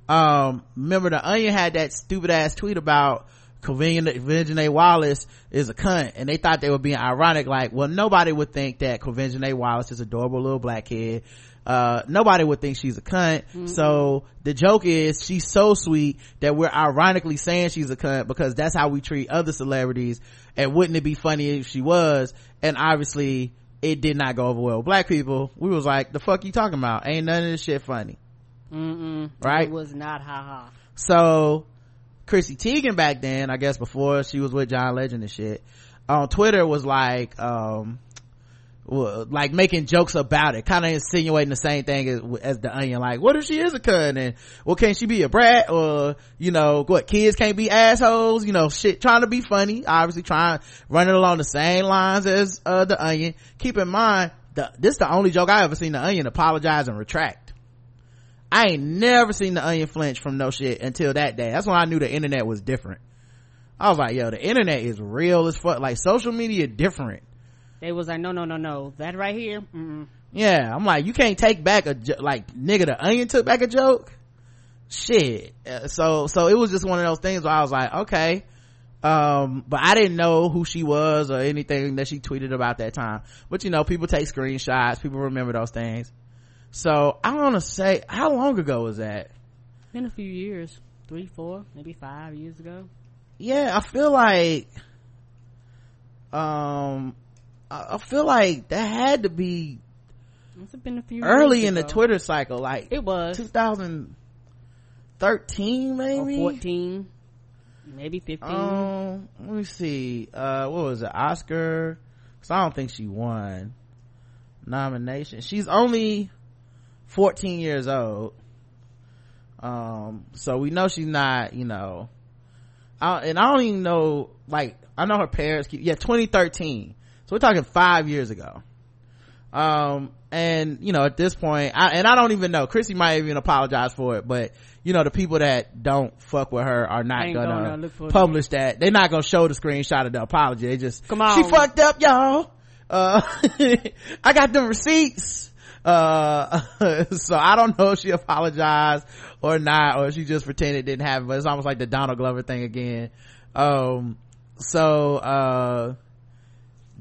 Um, remember the Onion had that stupid ass tweet about Quvenzhané Wallis is a cunt and they thought they were being ironic like, well nobody would think that Quvenzhané Wallis is adorable little black kid. Uh, nobody would think she's a cunt. So the joke is she's so sweet that we're ironically saying she's a cunt because that's how we treat other celebrities. And wouldn't it be funny if she was? And obviously it did not go over well with black people. We was like, the fuck you talking about? Ain't none of this shit funny. Mm-mm. Right? It was not haha. So Chrissy Teigen back then, I guess before she was with John Legend and shit, on Twitter was like, um, like making jokes about it, kind of insinuating the same thing as, as the onion. Like, what if she is a cunt? And, well, can't she be a brat? Or, you know, what, kids can't be assholes? You know, shit, trying to be funny, obviously trying, running along the same lines as, uh, the onion. Keep in mind, the, this is the only joke I ever seen the onion apologize and retract. I ain't never seen the onion flinch from no shit until that day. That's when I knew the internet was different. I was like, yo, the internet is real as fuck. Like social media different. They was like, no, no, no, no. That right here. Mm-mm. Yeah, I'm like, you can't take back a jo- like nigga. The onion took back a joke. Shit. Uh, So so it was just one of those things where I was like, okay. Um, but I didn't know who she was or anything that she tweeted about that time. But you know, people take screenshots. People remember those things. So I want to say, how long ago was that? Been a few years. Three, four, maybe five years ago. yeah i feel like um i feel like that had to be It's been a few early in the twitter cycle like It was. 2013, maybe or 14 maybe 15 um let me see. Uh what was it? Oscar? Because i don't think she won nomination. She's only 14 years old. Um so we know she's not you know I, and i don't even know like i know her parents keep, yeah 2013 so we're talking five years ago. Um and you know at this point I, and i don't even know. Chrissy might even apologize for it but you know the people that don't fuck with her are not gonna, gonna publish that. They're not gonna show the screenshot of the apology. They just Come on. she fucked up y'all. Uh i got the receipts. Uh so i don't know if she apologized or not or she just pretended it didn't happen but it's almost like the donald glover thing again. Um so uh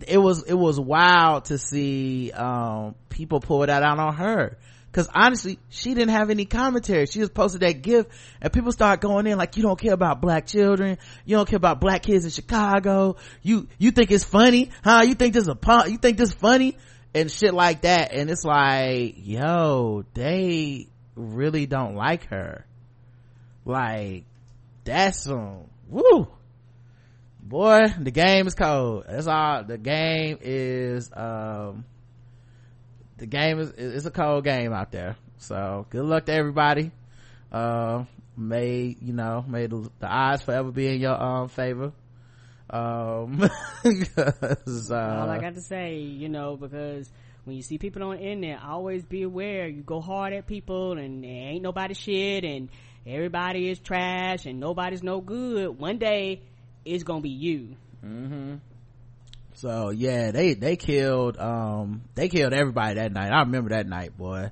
it was it was wild to see um people pull that out on her. Because honestly she didn't have any commentary. She just posted that gift and people start going in like you don't care about black children. You don't care about black kids in chicago. You you think it's funny huh? You think this is a you think this funny? And shit like that. And it's like yo they really don't like her. Like that's some woo boy the game is cold. That's all. The game is um the game is it's a cold game out there. So good luck to everybody. Uh may you know may the, the odds forever be in your um favor. Um uh, all i got to say you know because when you see people on the internet always be aware. You go hard at people and ain't nobody shit and everybody is trash and nobody's no good. One day it's gonna be you. Mm-hmm. so yeah they they killed um they killed everybody that night. I remember that night boy.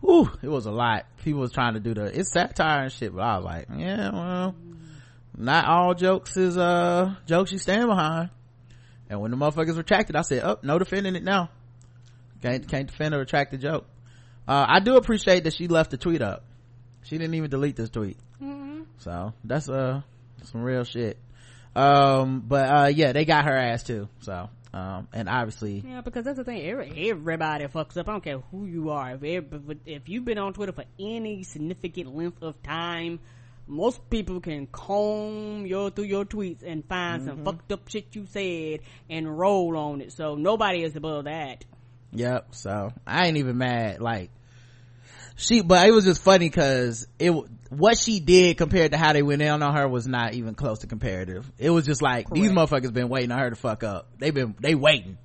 Whew, it was a lot. People was trying to do the it's satire and shit but i was like yeah well not all jokes is uh jokes you stand behind. And when the motherfuckers retracted i said oh no defending it now. Can't can't defend or retract the joke. Uh i do appreciate that she left the tweet up. She didn't even delete this tweet. Mm-hmm. so that's uh some real shit um but uh yeah they got her ass too so um and obviously yeah because that's the thing. Every, everybody fucks up. I don't care who you are. If, if you've been on twitter for any significant length of time most people can comb your through your tweets and find mm-hmm. some fucked up shit you said and roll on it. So nobody is above that. Yep so i ain't even mad like she but it was just funny because it what she did compared to how they went in on her was not even close to comparative. It was just like Correct. these motherfuckers been waiting on her to fuck up. They've been they waiting.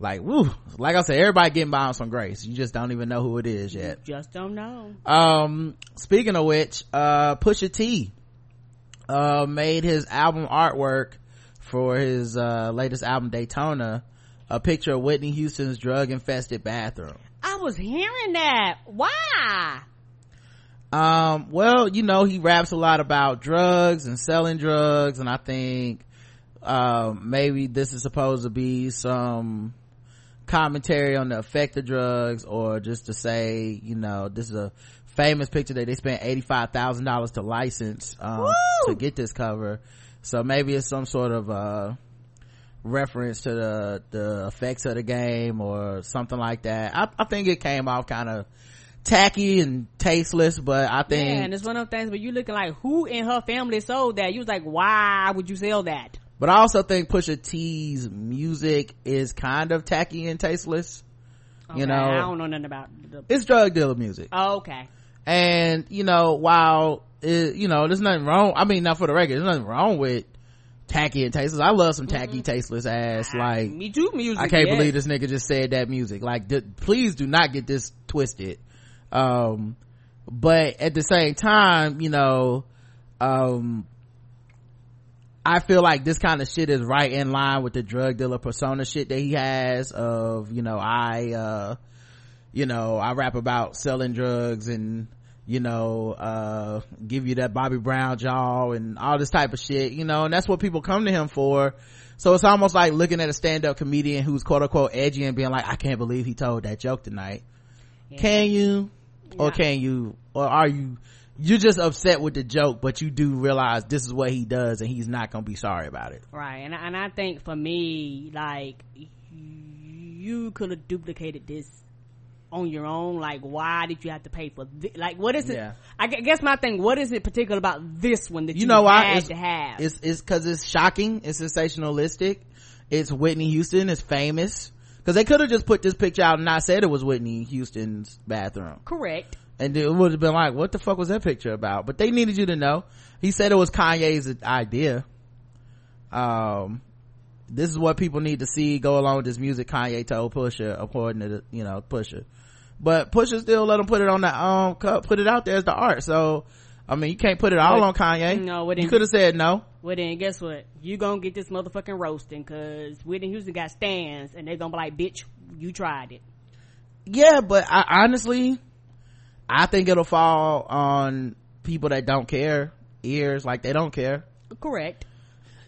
Like woo like i said everybody getting by on some grace. You just don't even know who it is yet. you just don't know. Um speaking of which uh pusha t uh made his album artwork for his uh latest album daytona a picture of whitney houston's drug infested bathroom. I was hearing that. Why? Um, well, you know, he raps a lot about drugs and selling drugs, and I think, um, maybe this is supposed to be some commentary on the effect of drugs, or just to say, you know, this is a famous picture that they spent $85,000 to license, um, to get this cover. So maybe it's some sort of, uh, reference to the the effects of the game or something like that i, I think it came off kind of tacky and tasteless but i think yeah, and it's one of those things where you looking like who in her family sold that you was like why would you sell that but i also think pusha t's music is kind of tacky and tasteless okay, you know i don't know nothing about the... it's drug dealer music oh, okay and you know while it, you know there's nothing wrong i mean not for the record there's nothing wrong with tacky and tasteless. I love some tacky, mm-hmm. tasteless ass. Like me too. Music. I can't believe this nigga just said that music. Like, th- please do not get this twisted. Um, but at the same time, you know, um, I feel like this kind of shit is right in line with the drug dealer persona shit that he has. Of you know, I, uh, you know, I rap about selling drugs and you know uh give you that bobby brown jaw and all this type of shit you know and that's what people come to him for so it's almost like looking at a stand-up comedian who's quote unquote edgy and being like i can't believe he told that joke tonight yeah. can you yeah. or can you or are you you're just upset with the joke but you do realize this is what he does and he's not gonna be sorry about it right and, and i think for me like you could have duplicated this on your own like why did you have to pay for this? like what is it yeah. i guess my thing what is it particular about this one that you, you know why it's, to have it's it's because it's shocking it's sensationalistic it's whitney houston it's famous because they could have just put this picture out and not said it was whitney houston's bathroom. Correct. And it would have been like what the fuck was that picture about? But they needed you to know. He said it was kanye's idea. Um this is what people need to see. Go along with this music Kanye told Pusha according to the, you know Pusha. But Pusha still let him put it on the um put it out there as the art. So I mean you can't put it all on Kanye. no what you could have said no. Well then guess what? You gonna get this motherfucking roasting cause Whitney Houston got stands and they're gonna be like bitch you tried it. Yeah but I honestly I think it'll fall on people that don't care ears like they don't care. Correct.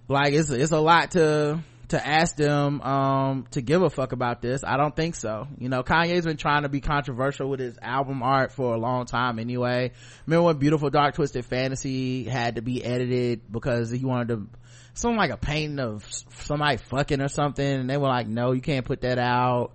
Like it's it's a lot to to ask them um to give a fuck about this. I don't think so. You know kanye's been trying to be controversial with his album art for a long time anyway. Remember when beautiful dark twisted fantasy had to be edited because he wanted to something like a painting of somebody fucking or something and they were like no you can't put that out.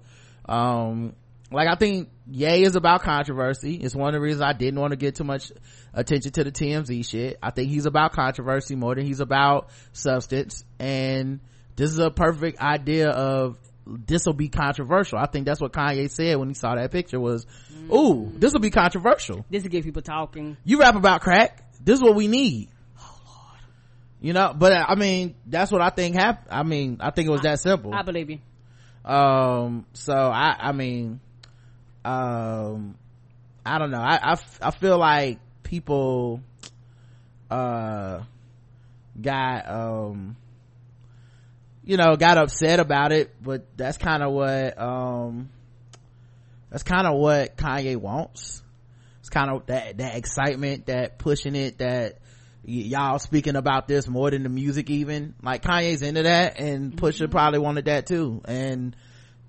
Um like i think yay is about controversy. It's one of the reasons i didn't want to get too much attention to the tmz shit. I think he's about controversy more than he's about substance and this is a perfect idea of this will be controversial. I think that's what Kanye said when he saw that picture was, ooh, this will be controversial. This will get people talking. You rap about crack. This is what we need. Oh Lord. You know, but I mean, that's what I think happened. I mean, I think it was that simple. I believe you. Um, so I, I mean, um, I don't know. I, I, I feel like people, uh, got, um, you know got upset about it but that's kind of what um that's kind of what kanye wants. It's kind of that that excitement that pushing it that y- y'all speaking about this more than the music even. Like kanye's into that and pusha mm-hmm. probably wanted that too. And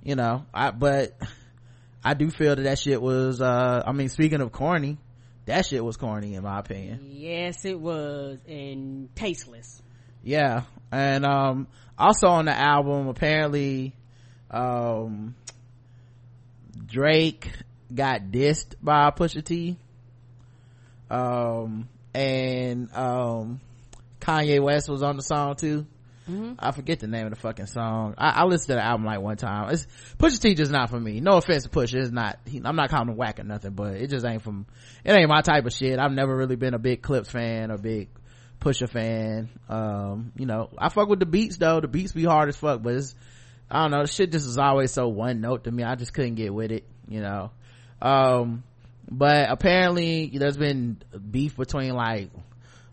you know i but i do feel that that shit was uh i mean speaking of corny that shit was corny in my opinion. Yes it was and tasteless. Yeah and um also on the album apparently um drake got dissed by pusha t um and um kanye west was on the song too mm-hmm. I forget the name of the fucking song. I, I listened to the album like one time. It's Pusha T just not for me. No offense to Pusha, it's not. He, I'm not calling him whack or nothing, but it just ain't from. It ain't my type of shit. I've never really been a big Clipse fan or big Pusha fan. Um, you know, I fuck with the beats though. The beats be hard as fuck, but it's, I don't know, shit just is always so one note to me. I just couldn't get with it, you know. Um, but apparently there's been beef between like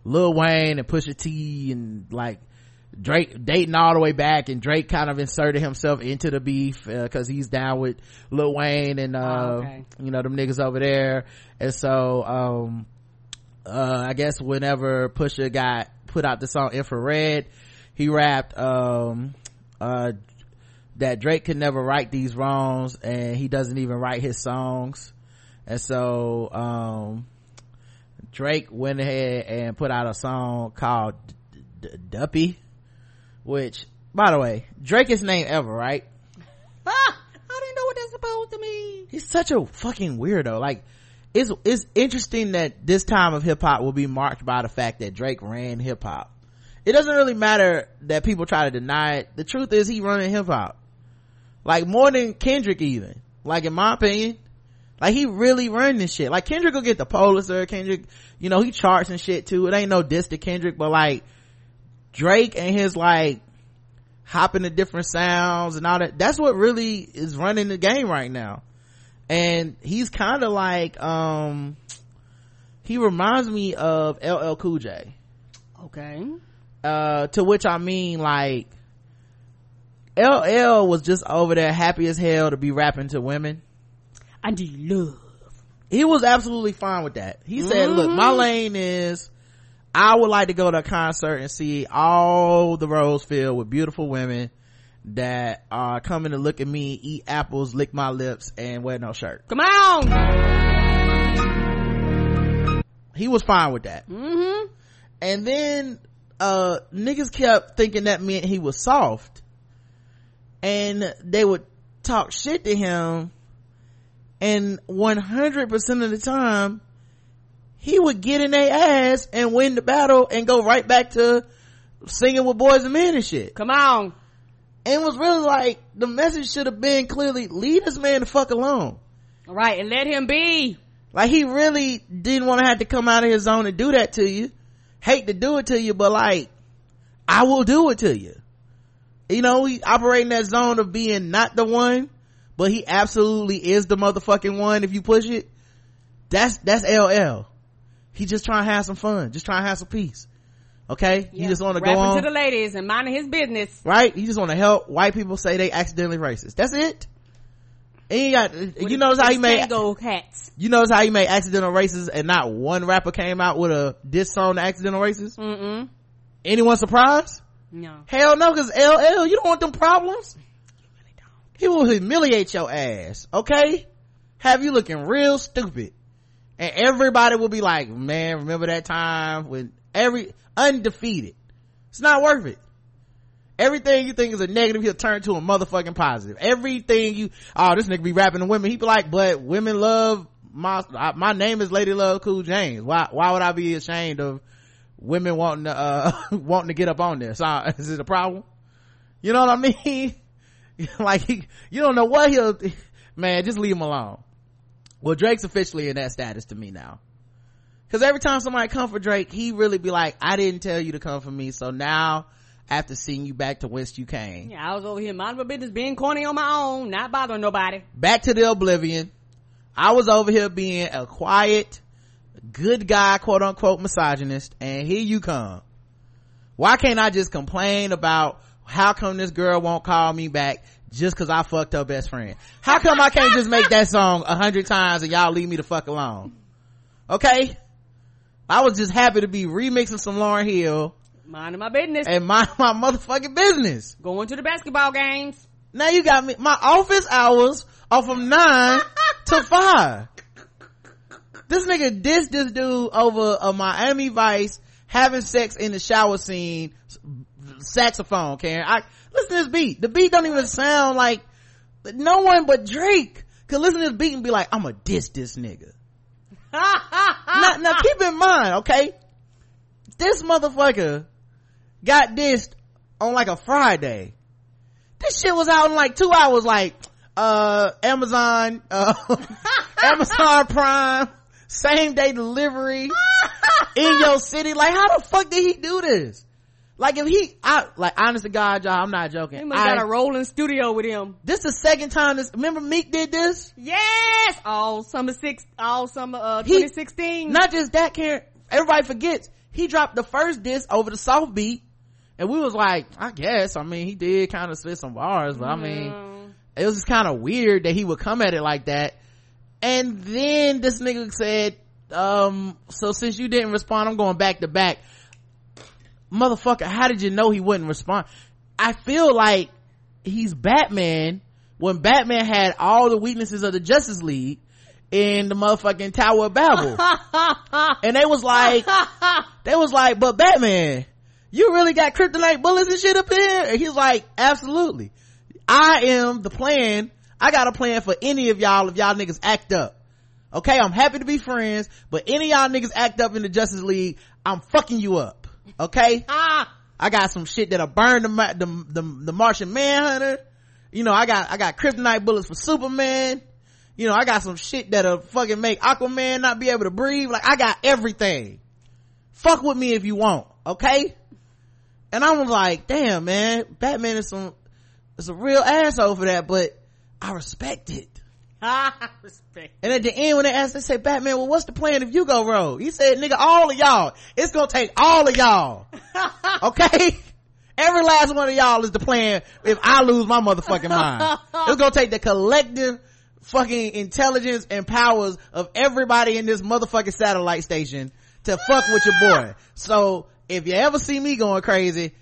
Lil Wayne and Pusha T and like Drake dating all the way back and Drake kind of inserted himself into the beef uh, cause he's down with Lil Wayne and, uh, oh, okay. you know, them niggas over there. And so, um, uh, I guess whenever Pusha got put out the song Infrared, he rapped, um, uh, that Drake could never right these wrongs and he doesn't even write his songs. And so, um, Drake went ahead and put out a song called Duppy, which, by the way, Drake is name ever, right? Ah, I didn't know what that's supposed to mean. He's such a fucking weirdo. Like, it's it's interesting that this time of hip hop will be marked by the fact that Drake ran hip hop. It doesn't really matter that people try to deny it. The truth is he running hip hop. Like more than Kendrick even. Like in my opinion. Like he really run this shit. Like Kendrick will get the Pulitzer. Kendrick, you know, he charts and shit too. It ain't no diss to Kendrick, but like Drake and his like hopping to different sounds and all that. That's what really is running the game right now and he's kind of like um he reminds me of ll cool j okay uh to which i mean like ll was just over there happy as hell to be rapping to women i do love he was absolutely fine with that he mm-hmm. said look my mm-hmm. lane is i would like to go to a concert and see all the rows filled with beautiful women that are coming to look at me, eat apples, lick my lips, and wear no shirt. Come on! He was fine with that. Mm-hmm. And then, uh, niggas kept thinking that meant he was soft. And they would talk shit to him. and 100% of the time he would get in their ass and win the battle and go right back to singing with boys and men and shit come on and was really like the message should have been clearly leave this man the fuck alone. Right and let him be. Like he really didn't want to have to come out of his zone and do that to you. Hate to do it to you but like i will do it to you. You know he operating that zone of being not the one but he absolutely is the motherfucking one if you push it. That's that's ll he just trying to have some fun just trying to have some peace okay? Yeah. he just want to go on to the ladies and minding his business. Right? He just want to help white people say they accidentally racist. That's it. And you got with you notice how he made hats? You notice how he made accidental racist and not one rapper came out with a diss song to accidental racist Mm-mm. anyone surprised? No. Hell no because ll you don't want them problems. He will humiliate your ass okay? Have you looking real stupid? And everybody will be like man remember that time when every undefeated. It's not worth it. Everything you think is a negative he'll turn to a motherfucking positive. Everything you oh this nigga be rapping to women. He be like but women love my my name is lady love cool james. Why why would i be ashamed of women wanting to uh wanting to get up on this uh, is it a problem? You know what i mean? Like he, you don't know what he'll man just leave him alone. Well drake's officially in that status to me now because every time somebody come for drake he really be like i didn't tell you to come for me so now after seeing you back to whence you came yeah i was over here minding my business being corny on my own not bothering nobody back to the oblivion i was over here being a quiet good guy quote unquote misogynist and here you come why can't i just complain about how come this girl won't call me back just cause I fucked her best friend? How come I can't just make that song a hundred times and y'all leave me the fuck alone? Okay? I was just happy to be remixing some Lauryn Hill. Minding my business. And mind my motherfucking business. Going to the basketball games. Now you got me, my office hours are from nine to five. This nigga dissed this dude over a Miami Vice having sex in the shower scene saxophone, Karen. I listen to this beat. The beat don't even sound like no one but Drake could listen to this beat and be like, I'm a diss this nigga. Now, now keep in mind, okay? This motherfucker got dissed on like a Friday. This shit was out in like two hours, like, uh, Amazon, uh, Amazon Prime, same day delivery in your city. Like, how the fuck did he do this? Like if he, I like honest to God, y'all, I'm not joking. He must I, got a rolling studio with him. This is the second time this. Remember Meek did this? Yes, all summer six, all summer uh 2016. He, not just that, Karen. Everybody forgets he dropped the first disc over the soft beat, and we was like, I guess. I mean, he did kind of spit some bars, but I mean, it was just kind of weird that he would come at it like that. And then this nigga said, um, so since you didn't respond, I'm going back to back motherfucker, how did you know he wouldn't respond? I feel like he's Batman when Batman had all the weaknesses of the Justice League in the motherfucking Tower of Babel. and they was like, they was like, but Batman, you really got kryptonite bullets and shit up here? And he's like, absolutely. I am the plan. I got a plan for any of y'all if y'all niggas act up. Okay, I'm happy to be friends, but any of y'all niggas act up in the Justice League, I'm fucking you up okay? Ah. I got some shit that'll burn the, the the the, martian manhunter. You know i got i got kryptonite bullets for superman. You know i got some shit that'll fucking make aquaman not be able to breathe. Like i got everything. Fuck with me if you want okay? And i was like damn man batman is some is a real asshole for that but i respect it. And at the end, when they asked, they say, Batman, well, what's the plan if you go rogue? He said, nigga, all of y'all. It's gonna take all of y'all. okay? Every last one of y'all is the plan if I lose my motherfucking mind. it's gonna take the collective fucking intelligence and powers of everybody in this motherfucking satellite station to fuck with your boy. So, if you ever see me going crazy,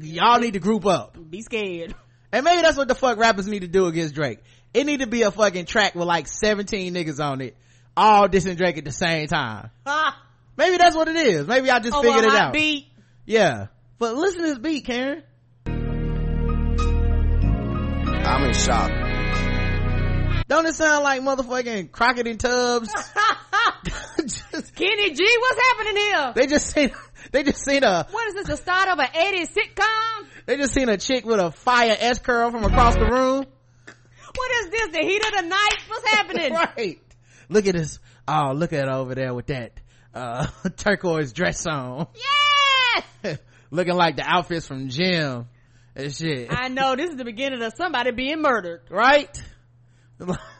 y'all need to group up. Be scared. And maybe that's what the fuck rappers need to do against Drake it need to be a fucking track with like 17 niggas on it all dissing drake at the same time maybe that's what it is maybe i just oh, figured it out beat. yeah but listen to this beat karen i'm in shock Don't it sound like motherfucking Crockett and Tubbs? just, Kenny G, what's happening here? They just seen, they just seen a. What is this, the start of an 80s sitcom? They just seen a chick with a fire S curl from across the room. What is this, the heat of the night? What's happening? right. Look at this. Oh, look at over there with that, uh, turquoise dress on. Yes! Looking like the outfits from Gym and shit. I know, this is the beginning of somebody being murdered. Right?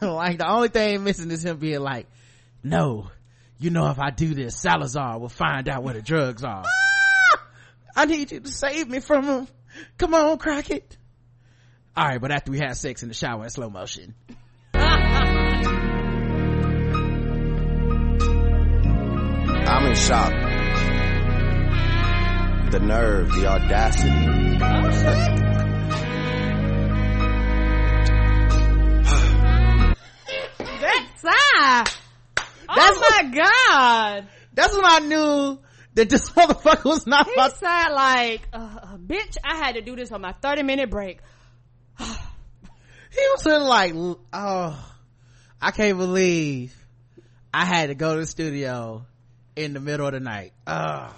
like the only thing missing is him being like, no, you know if I do this, Salazar will find out where the drugs are. Ah! I need you to save me from him. Come on, Crockett. All right, but after we have sex in the shower in slow motion. I'm in shock. The nerve, the audacity. that sigh. That's oh my god. That's when I knew that this motherfucker was not. He about- said like, uh, uh, "Bitch, I had to do this on my thirty minute break." He was in like, oh, I can't believe I had to go to the studio in the middle of the night. Ugh.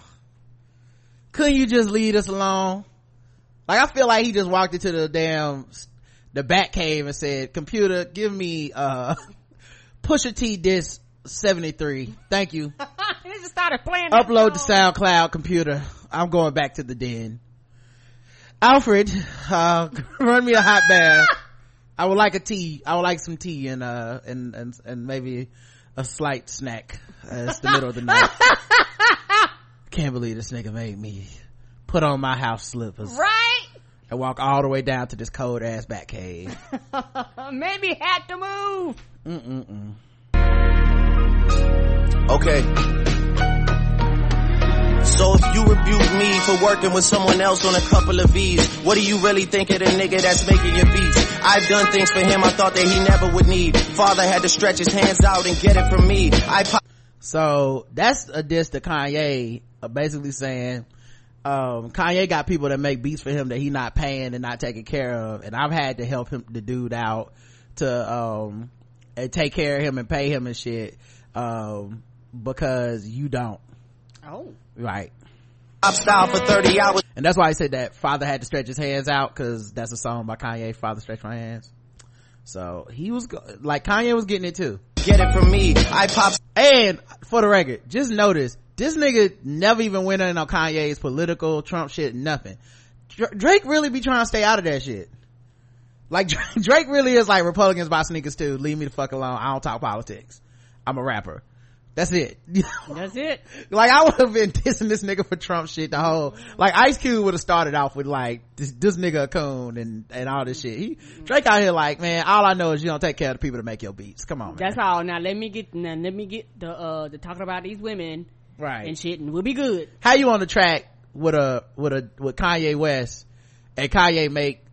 Couldn't you just leave us alone? Like I feel like he just walked into the damn the bat cave and said, "Computer, give me uh Pusha T disc 73. Thank you." he just started playing. Upload to SoundCloud computer. I'm going back to the den. Alfred, uh, run me a hot bath. I would like a tea. I would like some tea and uh and and and maybe a slight snack. Uh, it's the middle of the night. Can't believe this nigga made me put on my house slippers. Right? And walk all the way down to this cold ass back cave. Maybe had to move. Mm-mm-mm. Okay. So if you rebuke me for working with someone else on a couple of V's, what do you really think of the nigga that's making your beats? I've done things for him I thought that he never would need. Father had to stretch his hands out and get it from me. I po- so that's a diss to Kanye, uh, basically saying, um, Kanye got people that make beats for him that he not paying and not taking care of, and I've had to help him the dude out to um and take care of him and pay him and shit, um, because you don't. Oh. Right. Top style for 30 hours. And that's why I said that father had to stretch his hands out cause that's a song by Kanye, Father Stretch My Hands. So he was, like Kanye was getting it too. Get it from me. I pop. And for the record, just notice, this nigga never even went in on Kanye's political Trump shit, nothing. Drake really be trying to stay out of that shit. Like Drake really is like Republicans buy sneakers too. Leave me the fuck alone. I don't talk politics. I'm a rapper. That's it. That's it. like I would have been dissing this nigga for Trump shit the whole, like Ice Cube would have started off with like, this, this nigga a coon and, and all this shit. He, Drake out here like, man, all I know is you don't take care of the people that make your beats. Come on, man. That's all. Now let me get, now let me get the, uh, the talking about these women. Right. And shit and we'll be good. How you on the track with a, with a, with Kanye West and Kanye make,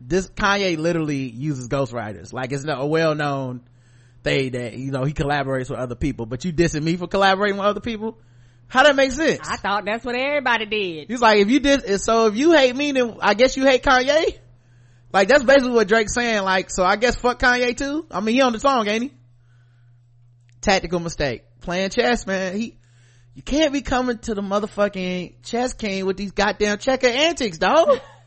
this, Kanye literally uses ghostwriters. Like it's a well known, thing that you know he collaborates with other people. But you dissing me for collaborating with other people? How that make sense? I thought that's what everybody did. He's like if you did so if you hate me then i guess you hate kanye? Like that's basically what drake's saying like so i guess fuck kanye too? I mean he on the song ain't he? Tactical mistake. Playing chess man. He you can't be coming to the motherfucking chess king with these goddamn checker antics dog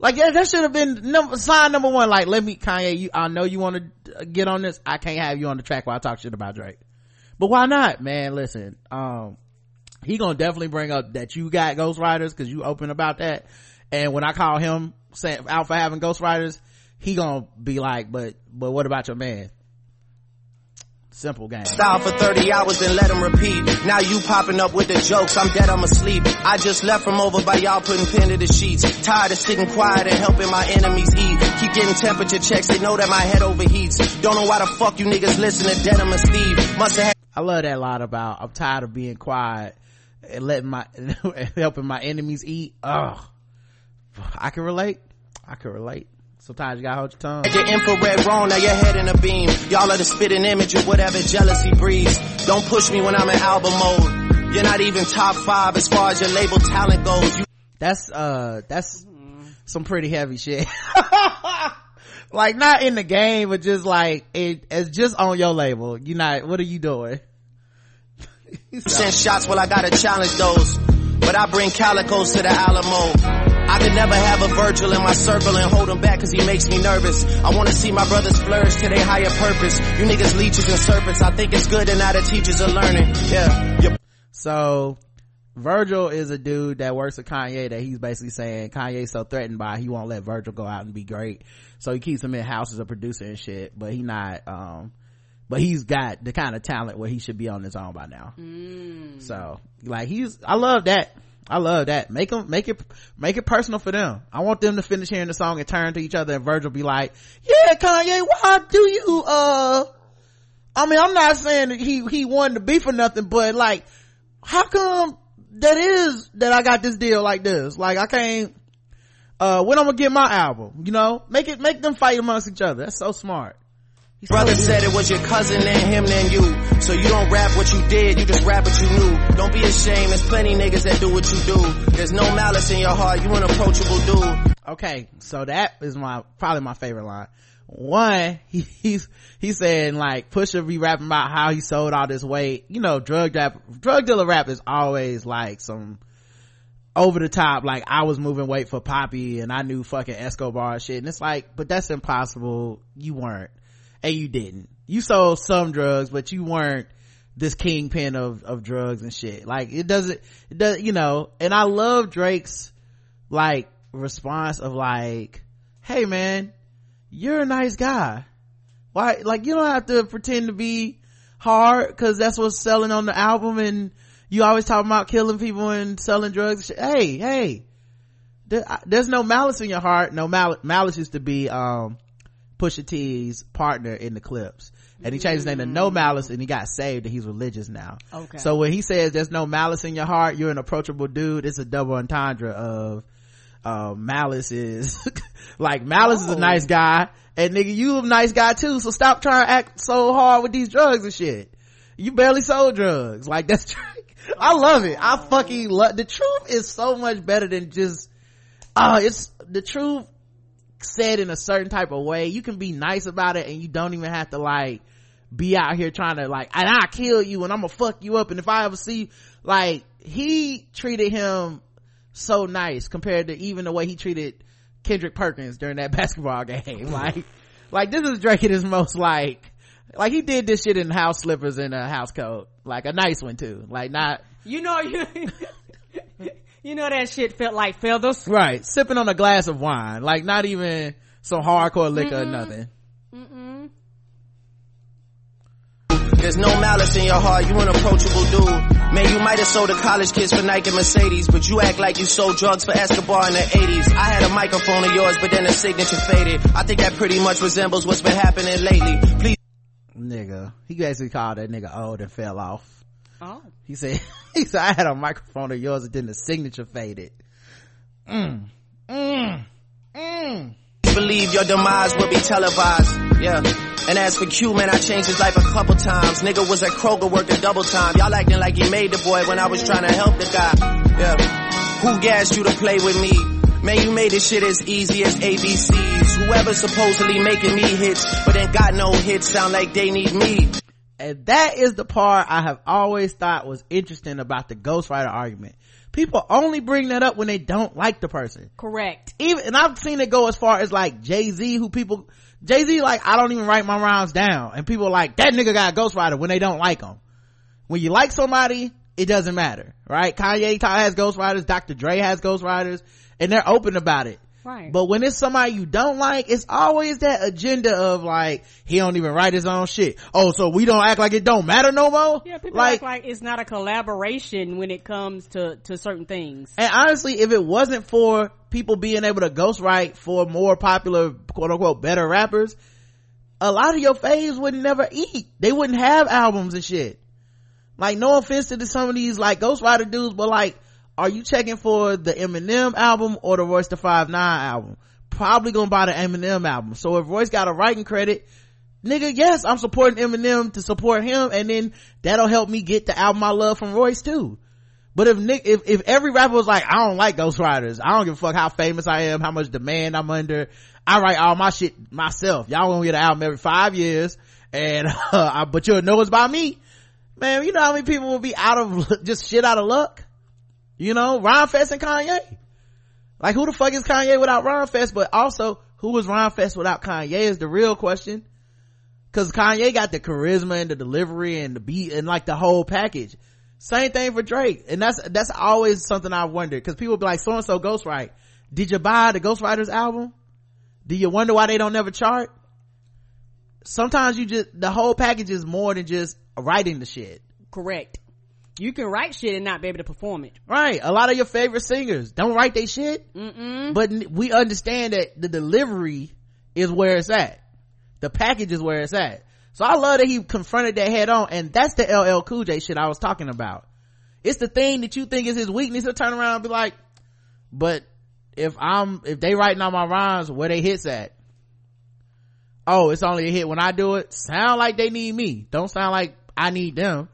like that, should have been number, sign number one. Like, let me, Kanye, you, I know you want to get on this. I can't have you on the track while I talk shit about Drake. But why not, man? Listen, um, he gonna definitely bring up that you got ghostwriters because you open about that. And when I call him out for having ghostwriters, he gonna be like, but, but what about your man? Simple game. Style for 30 hours and let them repeat. Now you popping up with the jokes. I'm dead, I'm asleep. I just left from over by y'all putting pen to the sheets. Tired of sitting quiet and helping my enemies eat. Keep getting temperature checks. They know that my head overheats. Don't know why the fuck you niggas listen to Denim and Steve. Must have I love that line about I'm tired of being quiet and letting my, helping my enemies eat. Ugh. I can relate. I can relate. Sometimes you gotta hold your tongue. Your infrared wrong, now your head in a beam. Y'all are the spitting image of whatever jealousy breeds. Don't push me when I'm in album mode. You're not even top five as far as your label talent goes. You- that's, uh, that's some pretty heavy shit. like not in the game, but just like it, it's just on your label. You not, what are you doing? Send shots, well I gotta challenge those. But I bring calicos to the Alamo. I could never have a Virgil in my circle and hold him back cause he makes me nervous. I wanna see my brothers flourish to their higher purpose. You niggas leeches and serpents. I think it's good and now the teachers are learning. Yeah. So, Virgil is a dude that works with Kanye that he's basically saying Kanye's so threatened by he won't let Virgil go out and be great. So he keeps him in house as a producer and shit, but he not, um, but he's got the kind of talent where he should be on his own by now. Mm. So, like he's, I love that. I love that. Make them, make it, make it personal for them. I want them to finish hearing the song and turn to each other and Virgil be like, yeah, Kanye, why do you, uh, I mean, I'm not saying that he, he wanted to be for nothing, but like, how come that is that I got this deal like this? Like, I can't, uh, when I'm gonna get my album, you know, make it, make them fight amongst each other. That's so smart. Brother said it was your cousin and him than you. So you don't rap what you did, you just rap what you knew. Don't be ashamed, there's plenty niggas that do what you do. There's no malice in your heart, you an approachable dude. Okay, so that is my, probably my favorite line. One, he, he's, he's saying like Pusha be rapping about how he sold all this weight. You know, drug rap, drug dealer rap is always like some, over the top like i was moving weight for poppy and i knew fucking escobar shit and it's like but that's impossible you weren't and you didn't. You sold some drugs but you weren't this kingpin of of drugs and shit. Like it doesn't it does you know and i love drake's like response of like hey man you're a nice guy. Why like you don't have to pretend to be hard because that's what's selling on the album and you always talking about killing people and selling drugs hey hey. There's no malice in your heart. No mal- malice used to be um Pusha T's partner in the Clipse. And he changed his name to No Malice and he got saved and he's religious now. Okay. So when he says there's no malice in your heart, you're an approachable dude, it's a double entendre of, uh, malice is, like malice oh. is a nice guy and nigga you a nice guy too, so stop trying to act so hard with these drugs and shit. You barely sold drugs. Like that's, I love it. I fucking love, the truth is so much better than just, oh, it's, the truth said in a certain type of way you can be nice about it and you don't even have to like be out here trying to like and i kill you and i'm gonna fuck you up. And if i ever see like he treated him so nice compared to even the way he treated kendrick perkins during that basketball game. Like like this is drake at his most like like he did this shit in house slippers and a house coat. Like a nice one too. Like not you know you you know that shit felt like feathers right sipping on a glass of wine like not even some hardcore liquor Mm-mm. or nothing Mm-mm. There's no malice in your heart, you an approachable dude. Man, you might have sold to college kids for Nike and Mercedes, but you act like you sold drugs for Escobar in the 80s. I had a microphone of yours, but then the signature faded. I think that pretty much resembles what's been happening lately. Please. Nigga. He basically called that nigga old and fell off. Oh. He said, he said, I had a microphone of yours and then the signature faded. Mm, mm, mm. Believe your demise will be televised. Yeah. And as for Q, man, I changed his life a couple times. Nigga was at Kroger working double time. Y'all acting like he made the boy when I was trying to help the guy. Yeah. Who gassed you to play with me? Man, you made this shit as easy as ABCs. Whoever supposedly making me hits, but ain't got no hits, sound like they need me. And that is the part I have always thought was interesting about the ghostwriter argument. People only bring that up when they don't like the person. Correct. Even, and I've seen it go as far as like Jay-Z, who people, Jay-Z like, I don't even write my rhymes down. And people like, that nigga got a ghostwriter when they don't like him. When you like somebody, it doesn't matter, right? Kanye has ghostwriters, Dr. Dre has ghostwriters, and they're open about it. Right. But when it's somebody you don't like, it's always that agenda of like, he don't even write his own shit. Oh, so we don't act like it don't matter no more? Yeah, people like, act like it's not a collaboration when it comes to, to certain things. And honestly, if it wasn't for people being able to ghostwrite for more popular, quote unquote, better rappers, a lot of your faves would never eat. They wouldn't have albums and shit. Like, no offense to some of these like ghostwriter dudes, but like, are you checking for the Eminem album or the Royce the Five Nine album? Probably gonna buy the Eminem album. So if Royce got a writing credit, nigga, yes, I'm supporting Eminem to support him and then that'll help me get the album I love from Royce too. But if Nick, if, if every rapper was like, I don't like ghostwriters, I don't give a fuck how famous I am, how much demand I'm under, I write all my shit myself. Y'all want me to album every five years, and, uh, but you'll know it's about me. Man, you know how many people will be out of, just shit out of luck? You know, Rhymefest and Kanye. Like who the fuck is Kanye without Rhymefest? But also, who is Rhymefest without Kanye is the real question. Cause Kanye got the charisma and the delivery and the beat and like the whole package. Same thing for Drake. And that's, that's always something I wondered. Cause people be like, so and so Ghostwrite. Did you buy the Ghostwriters album? Do you wonder why they don't never chart? Sometimes you just, the whole package is more than just writing the shit. Correct. You can write shit and not be able to perform it. Right. A lot of your favorite singers don't write their shit. Mm-mm. But we understand that the delivery is where it's at. The package is where it's at. So I love that he confronted that head on, and that's the LL Cool J shit I was talking about. It's the thing that you think is his weakness. He'll turn around and be like, but if I'm, if they writing on my rhymes, where they hits at? Oh, it's only a hit when I do it. Sound like they need me. Don't sound like I need them.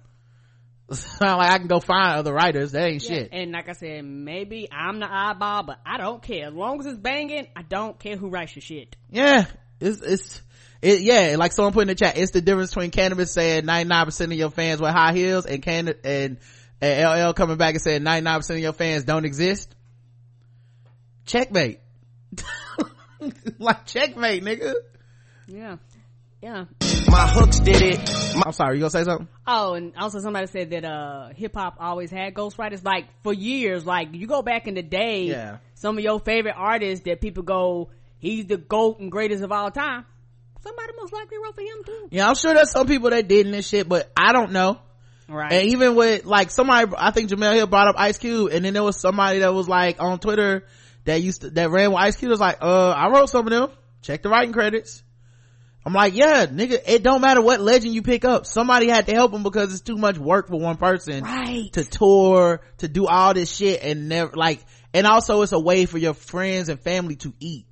Sound like I can go find other writers. That ain't yeah, shit. And like I said, maybe I'm the eyeball, but I don't care. As long as it's banging, I don't care who writes your shit. Yeah. It's, it's, it, yeah, like someone put in the chat, it's the difference between Canibus saying 99% of your fans wear high heels and can, and, and LL coming back and saying 99% of your fans don't exist. Checkmate. like checkmate, nigga. Yeah. Yeah. My hooks did it. My- I'm sorry, you gonna say something? Oh, and also somebody said that, uh, hip hop always had ghostwriters. Like, for years, like, you go back in the day, yeah. some of your favorite artists that people go, he's the GOAT and greatest of all time somebody most likely wrote for him too. Yeah, I'm sure there's some people that did in this shit, but I don't know. Right. And even with like somebody, I think Jemele Hill brought up Ice Cube, and then there was somebody that was like on Twitter that used to, that ran with Ice Cube was like, uh, I wrote some of them. Check the writing credits. I'm like, yeah, nigga, it don't matter what legend you pick up. Somebody had to help him because it's too much work for one person right. to tour, to do all this shit and never, like, and also it's a way for your friends and family to eat.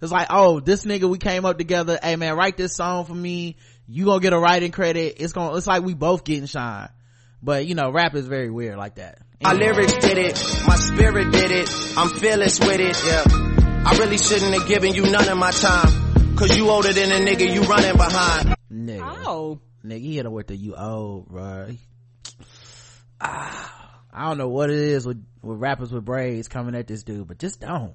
It's like, oh, this nigga, we came up together. Hey man, write this song for me. You gonna get a writing credit. It's gonna, it's like we both getting shine. But you know, rap is very weird like that. Anyway. My lyrics did it. My spirit did it. I'm fearless with it. Yeah. I really shouldn't have given you none of my time. Cause you older than a nigga you running behind. Nigga. Oh. Nigga, he hit her with the you old, bro. Ah, I don't know what it is with, with rappers with braids coming at this dude, but just don't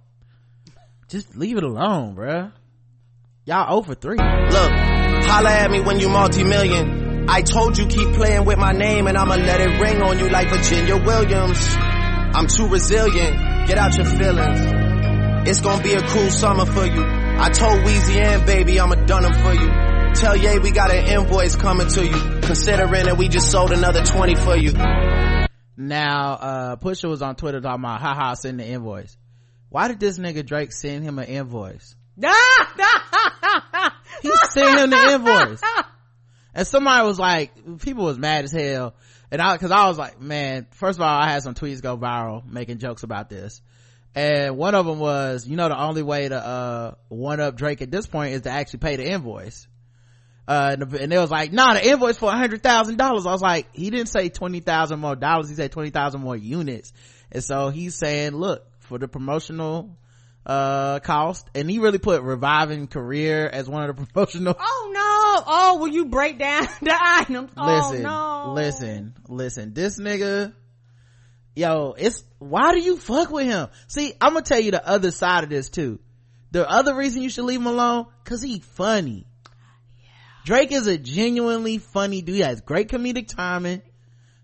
just leave it alone, bruh. Y'all over 3. Look, holla at me when you multi-million. I told you keep playing with my name and I'ma let it ring on you like Virginia Williams. I'm too resilient. Get out your feelings. It's gonna be a cool summer for you. I told Weezy and baby I'ma done them for you. Tell Ye we got an invoice coming to you. Considering that we just sold another 20 for you. Now, uh, Pusha was on Twitter talking about, haha, send the invoice why did this nigga Drake send him an invoice? he sent him the invoice. And somebody was like, people was mad as hell. And I, cause I was like, man, first of all, I had some tweets go viral making jokes about this. And one of them was, you know, the only way to, uh, one up Drake at this point is to actually pay the invoice. Uh, and, and it was like, nah, the invoice for a hundred thousand dollars. I was like, he didn't say 20,000 more dollars. He said 20,000 more units. And so he's saying, look, for the promotional uh cost and he really put reviving career as one of the promotional oh no oh will you break down the items oh, listen oh, no. listen listen this nigga yo it's why do you fuck with him see i'm gonna tell you the other side of this too the other reason you should leave him alone because he funny yeah. drake is a genuinely funny dude he has great comedic timing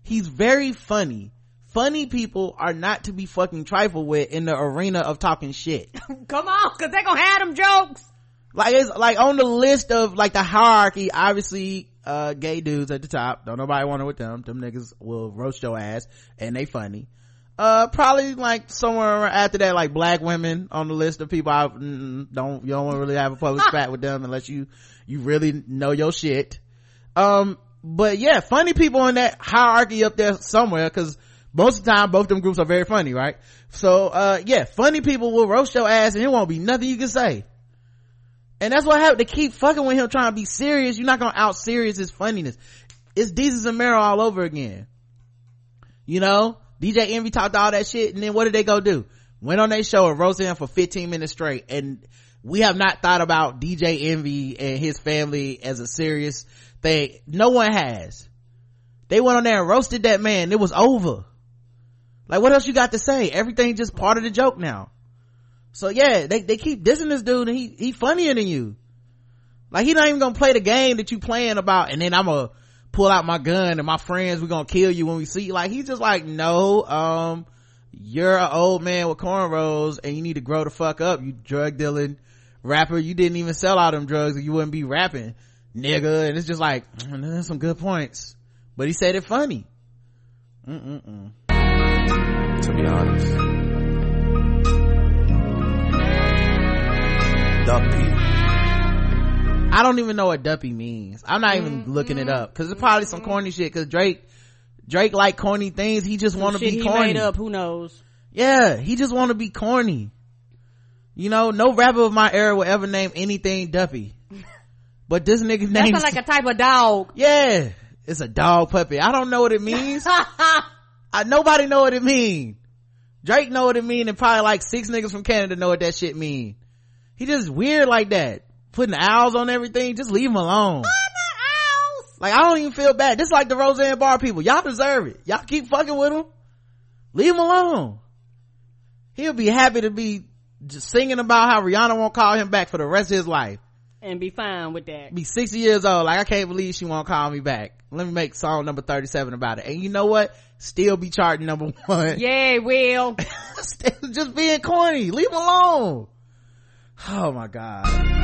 he's very funny funny people are not to be fucking trifled with in the arena of talking shit. Come on, cause they gonna have them jokes. Like it's like on the list of like the hierarchy, obviously, uh, gay dudes at the top. Don't nobody want to with them. Them niggas will roast your ass and they funny. Uh, probably like somewhere after that, like black women on the list of people I mm, don't, you don't really have a public spat with them unless you, you really know your shit. Um, but yeah, funny people in that hierarchy up there somewhere cause most of the time both them groups are very funny right so uh yeah funny people will roast your ass and it won't be nothing you can say and that's what happened to keep fucking with him trying to be serious you're not gonna out serious his funniness it's Desus and all over again you know DJ Envy talked all that shit, and then what did they go do? Went on their show and roasted him for 15 minutes straight, and we have not thought about DJ Envy and his family as a serious thing. No one has. They went on there and roasted that man. It was over. Like what else you got to say? Everything just part of the joke now. So yeah, they, they keep dissing this dude and he, he funnier than you. Like he not even gonna play the game that you playing about and then I'm gonna pull out my gun and my friends, we're gonna kill you when we see you. Like he's just like, no, um, you're an old man with cornrows and you need to grow the fuck up. You drug dealing rapper. You didn't even sell all them drugs or you wouldn't be rapping, nigga. And it's just like, mm, there's some good points. But he said it funny. Mm-mm-mm. To be honest. Duppy. I don't even know what Duppy means. I'm not even mm-hmm. looking it up because it's probably some corny shit. Because Drake, Drake like corny things. He just want to be corny. He made up. Who knows? Yeah, he just want to be corny. You know, no rapper of my era will ever name anything Duppy. But this nigga name like a type of dog. Yeah, it's a dog puppy. I don't know what it means. I, nobody know what it mean. Drake know what it mean, and probably like six niggas from Canada know what that shit mean. He just weird like that. Putting owls on everything. Just leave him alone. Like i don't even feel bad. This like the roseanne barr people. Y'all deserve it. Y'all keep fucking with him. Leave him alone. He'll be happy to be just singing about how rihanna won't call him back for the rest of his life. And be fine with that. Be 60 years old. Like i can't believe she won't call me back. Let me make song number 37 about it. And you know what? Still be charting number one. Yeah will just being corny. Leave him alone oh my god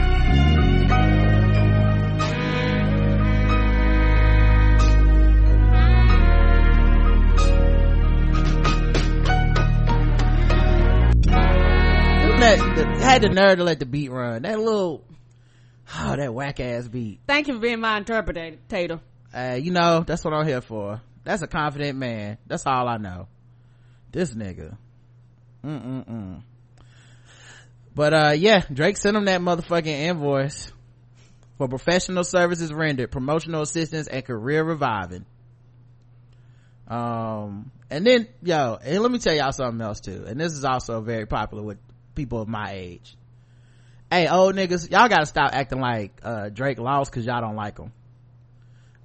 let had the nerve to let the beat run. That little oh that whack ass beat. Thank you for being my interpreter, Tater. Uh, you know, that's what I'm here for. That's a confident man. That's all I know. This nigga. Mm-mm-mm. But uh yeah, Drake sent him that motherfucking invoice for professional services rendered, promotional assistance, and career reviving. Um, and then, yo, and let me tell y'all something else too. And this is also very popular with people of my age. Hey old niggas y'all gotta stop acting like uh, drake lost because y'all don't like him.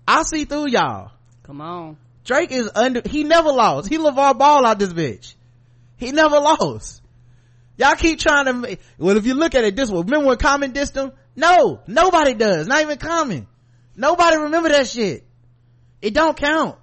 I see through y'all. Come on. Drake is under he never lost. He LaVar Ball out this bitch. He never lost y'all keep trying to make, well if you look at it this way remember when common dissed him no nobody does not even common nobody remember that shit it don't count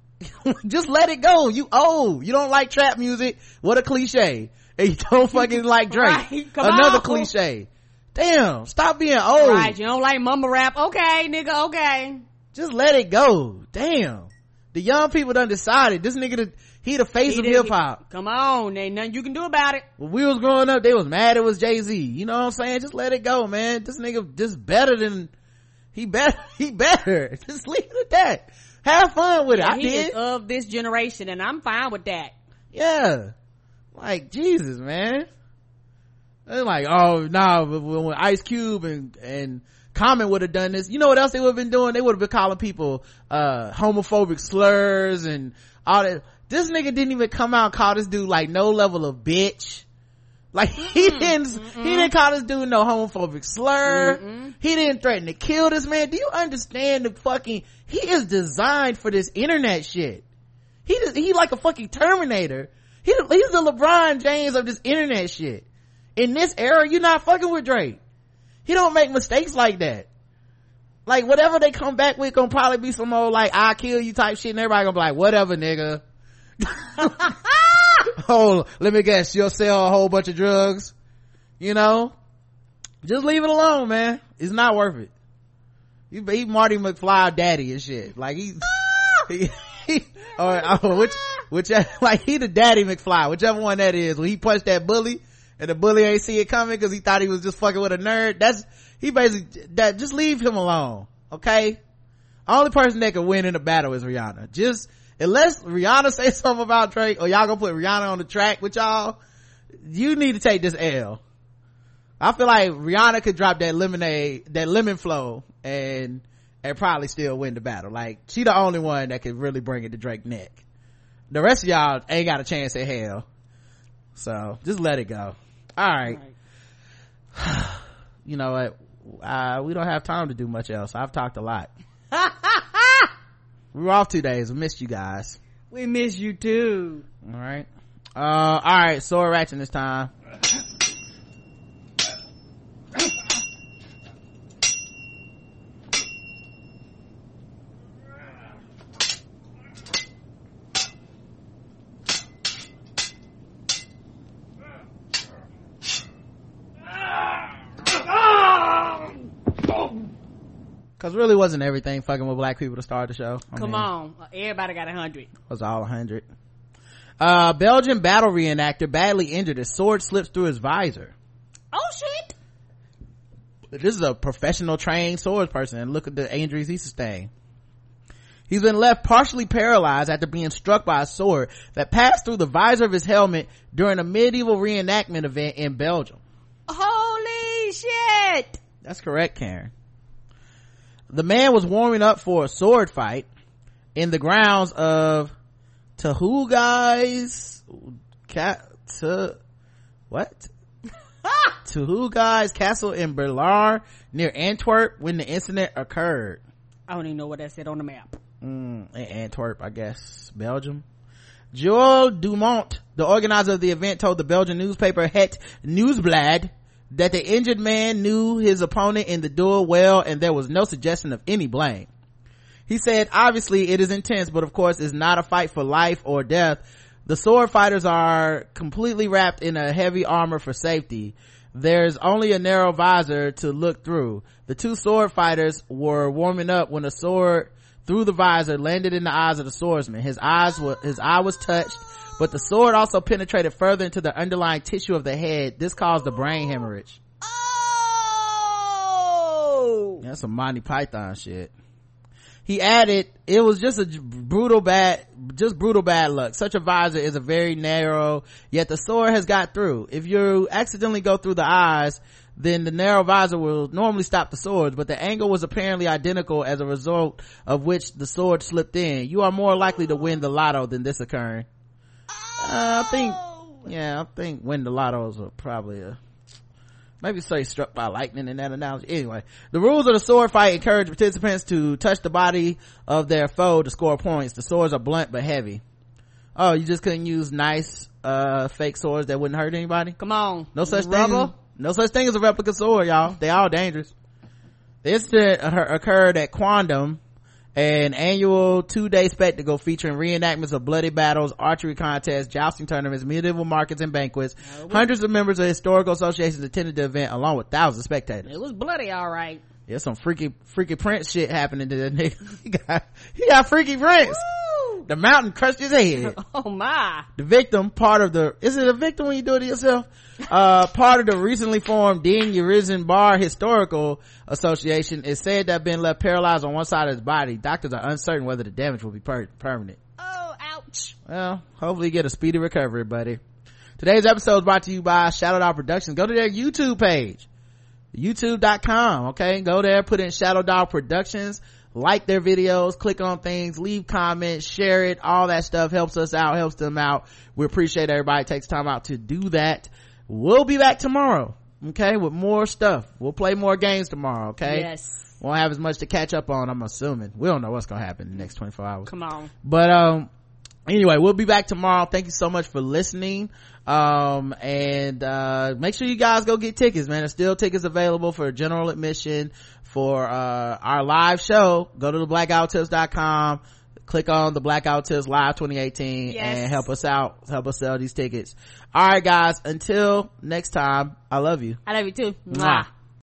just let it go you old you don't like trap music what a cliche and you don't fucking like Drake. Right, Another on. cliche. Damn, stop being old. Right, you don't like mumble rap. Okay, nigga, okay. Just let it go. Damn. The young people done decided this nigga, he the face he of hip hop. Come on, ain't nothing you can do about it. When we was growing up, they was mad it was Jay-Z. You know what I'm saying? Just let it go, man. This nigga just better than, he better, he better. Just leave it at that. Have fun with it. Yeah, I did. of this generation and I'm fine with that. Yeah like jesus man they're like oh nah when ice cube and and common would have done this you know what else they would have been doing they would have been calling people uh homophobic slurs and all that this nigga didn't even come out and call this dude like no level of bitch like he mm, didn't Mm-mm. he didn't call this dude no homophobic slur Mm-mm. he didn't threaten to kill this man do you understand the fucking he is designed for this internet shit he he like a fucking terminator he, he's the LeBron James of this internet shit. In this era, you're not fucking with Drake. He don't make mistakes like that. Like whatever they come back with gonna probably be some old like I kill you type shit and everybody gonna be like, whatever nigga. oh, let me guess, you'll sell a whole bunch of drugs. You know? Just leave it alone, man. It's not worth it. He, he Marty McFly daddy and shit. Like he, he, he or, or which which like he the daddy McFly, whichever one that is. When he punched that bully and the bully ain't see it coming because he thought he was just fucking with a nerd. That's he basically that. Just leave him alone, okay? Only person that can win in a battle is Rihanna. Just unless Rihanna say something about Drake or y'all gonna put Rihanna on the track with y'all, you need to take this L. I feel like Rihanna could drop that lemonade, that lemon flow and and probably still win the battle. Like she the only one that could really bring it to Drake neck. The rest of y'all ain't got a chance at hell. So just let it go. All right, all right. you know what? Uh, we don't have time to do much else. I've talked a lot we were off two days. We missed you guys. We miss you too. All right. Uh all right. Sword ratchet this time Cause really wasn't everything fucking with black people to start the show. I Come mean, on. Everybody got a hundred. Was all a hundred. Uh, Belgian battle reenactor badly injured as sword slips through his visor. Oh shit. This is a professional trained swords person and look at the injuries he sustained. He's been left partially paralyzed after being struck by a sword that passed through the visor of his helmet during a medieval reenactment event in Belgium. Holy shit! That's correct, Karen the man was warming up for a sword fight in the grounds of Tahugai's cat to what? Tahugai's castle in Berlaar near Antwerp when the incident occurred. I don't even know what that said on the map. Mm, Antwerp, I guess. Belgium. Joel Dumont, the organizer of the event, told the Belgian newspaper Het Nieuwsblad that the injured man knew his opponent in the duel well and there was no suggestion of any blame. He said, obviously it is intense, but of course it's not a fight for life or death. The sword fighters are completely wrapped in a heavy armor for safety. There's only a narrow visor to look through. The two sword fighters were warming up when a sword through the visor landed in the eyes of the swordsman. His eyes were, his eye was touched but the sword also penetrated further into the underlying tissue of the head. This caused a brain hemorrhage. Oh! That's some Monty Python shit. He added, it was just a brutal bad, just brutal bad luck. Such a visor is a very narrow, yet the sword has got through. If you accidentally go through the eyes, then the narrow visor will normally stop the swords, but the angle was apparently identical as a result of which the sword slipped in. You are more likely to win the lotto than this occurring. Uh, I think, yeah, I think win the lottos are probably a, maybe say struck by lightning in that analogy. Anyway, the rules of the sword fight encourage participants to touch the body of their foe to score points. The swords are blunt but heavy. Oh, you just couldn't use nice, uh, fake swords that wouldn't hurt anybody? Come on. No such Rubber. thing. No such thing as a replica sword, y'all. They all dangerous. The incident occurred at Quandam, an annual two-day spectacle featuring reenactments of bloody battles, archery contests, jousting tournaments, medieval markets, and banquets. Hundreds of members of historical associations attended the event along with thousands of spectators. It was bloody, all right. There's some freaky, freaky Prince shit happening to that nigga. he got, he got freaky Prince. Woo! The mountain crushed his head. oh my. The victim, part of the, is it a victim when you do it to yourself? uh, part of the recently formed Din Urizen Bar Historical Association is said to have been left paralyzed on one side of his body. Doctors are uncertain whether the damage will be per- permanent. Oh, ouch. Well, hopefully you get a speedy recovery, buddy. Today's episode is brought to you by Shadow Dog Productions. Go to their YouTube page. YouTube.com, okay? Go there, put in Shadow Dog Productions, like their videos, click on things, leave comments, share it, all that stuff helps us out, helps them out. We appreciate everybody takes time out to do that. We'll be back tomorrow okay with more stuff. We'll play more games tomorrow okay? Yes. Won't have as much to catch up on i'm assuming. We don't know what's gonna happen in the next 24 hours. Come on. But um anyway we'll be back tomorrow. Thank you so much for listening. Um and uh make sure you guys go get tickets man. There's still tickets available for general admission for uh our live show go to theblackguywhotips.com click on the black guy who tips live 2018 yes. and help us out help us sell these tickets all right guys until next time i love you i love you too Mwah. Mwah.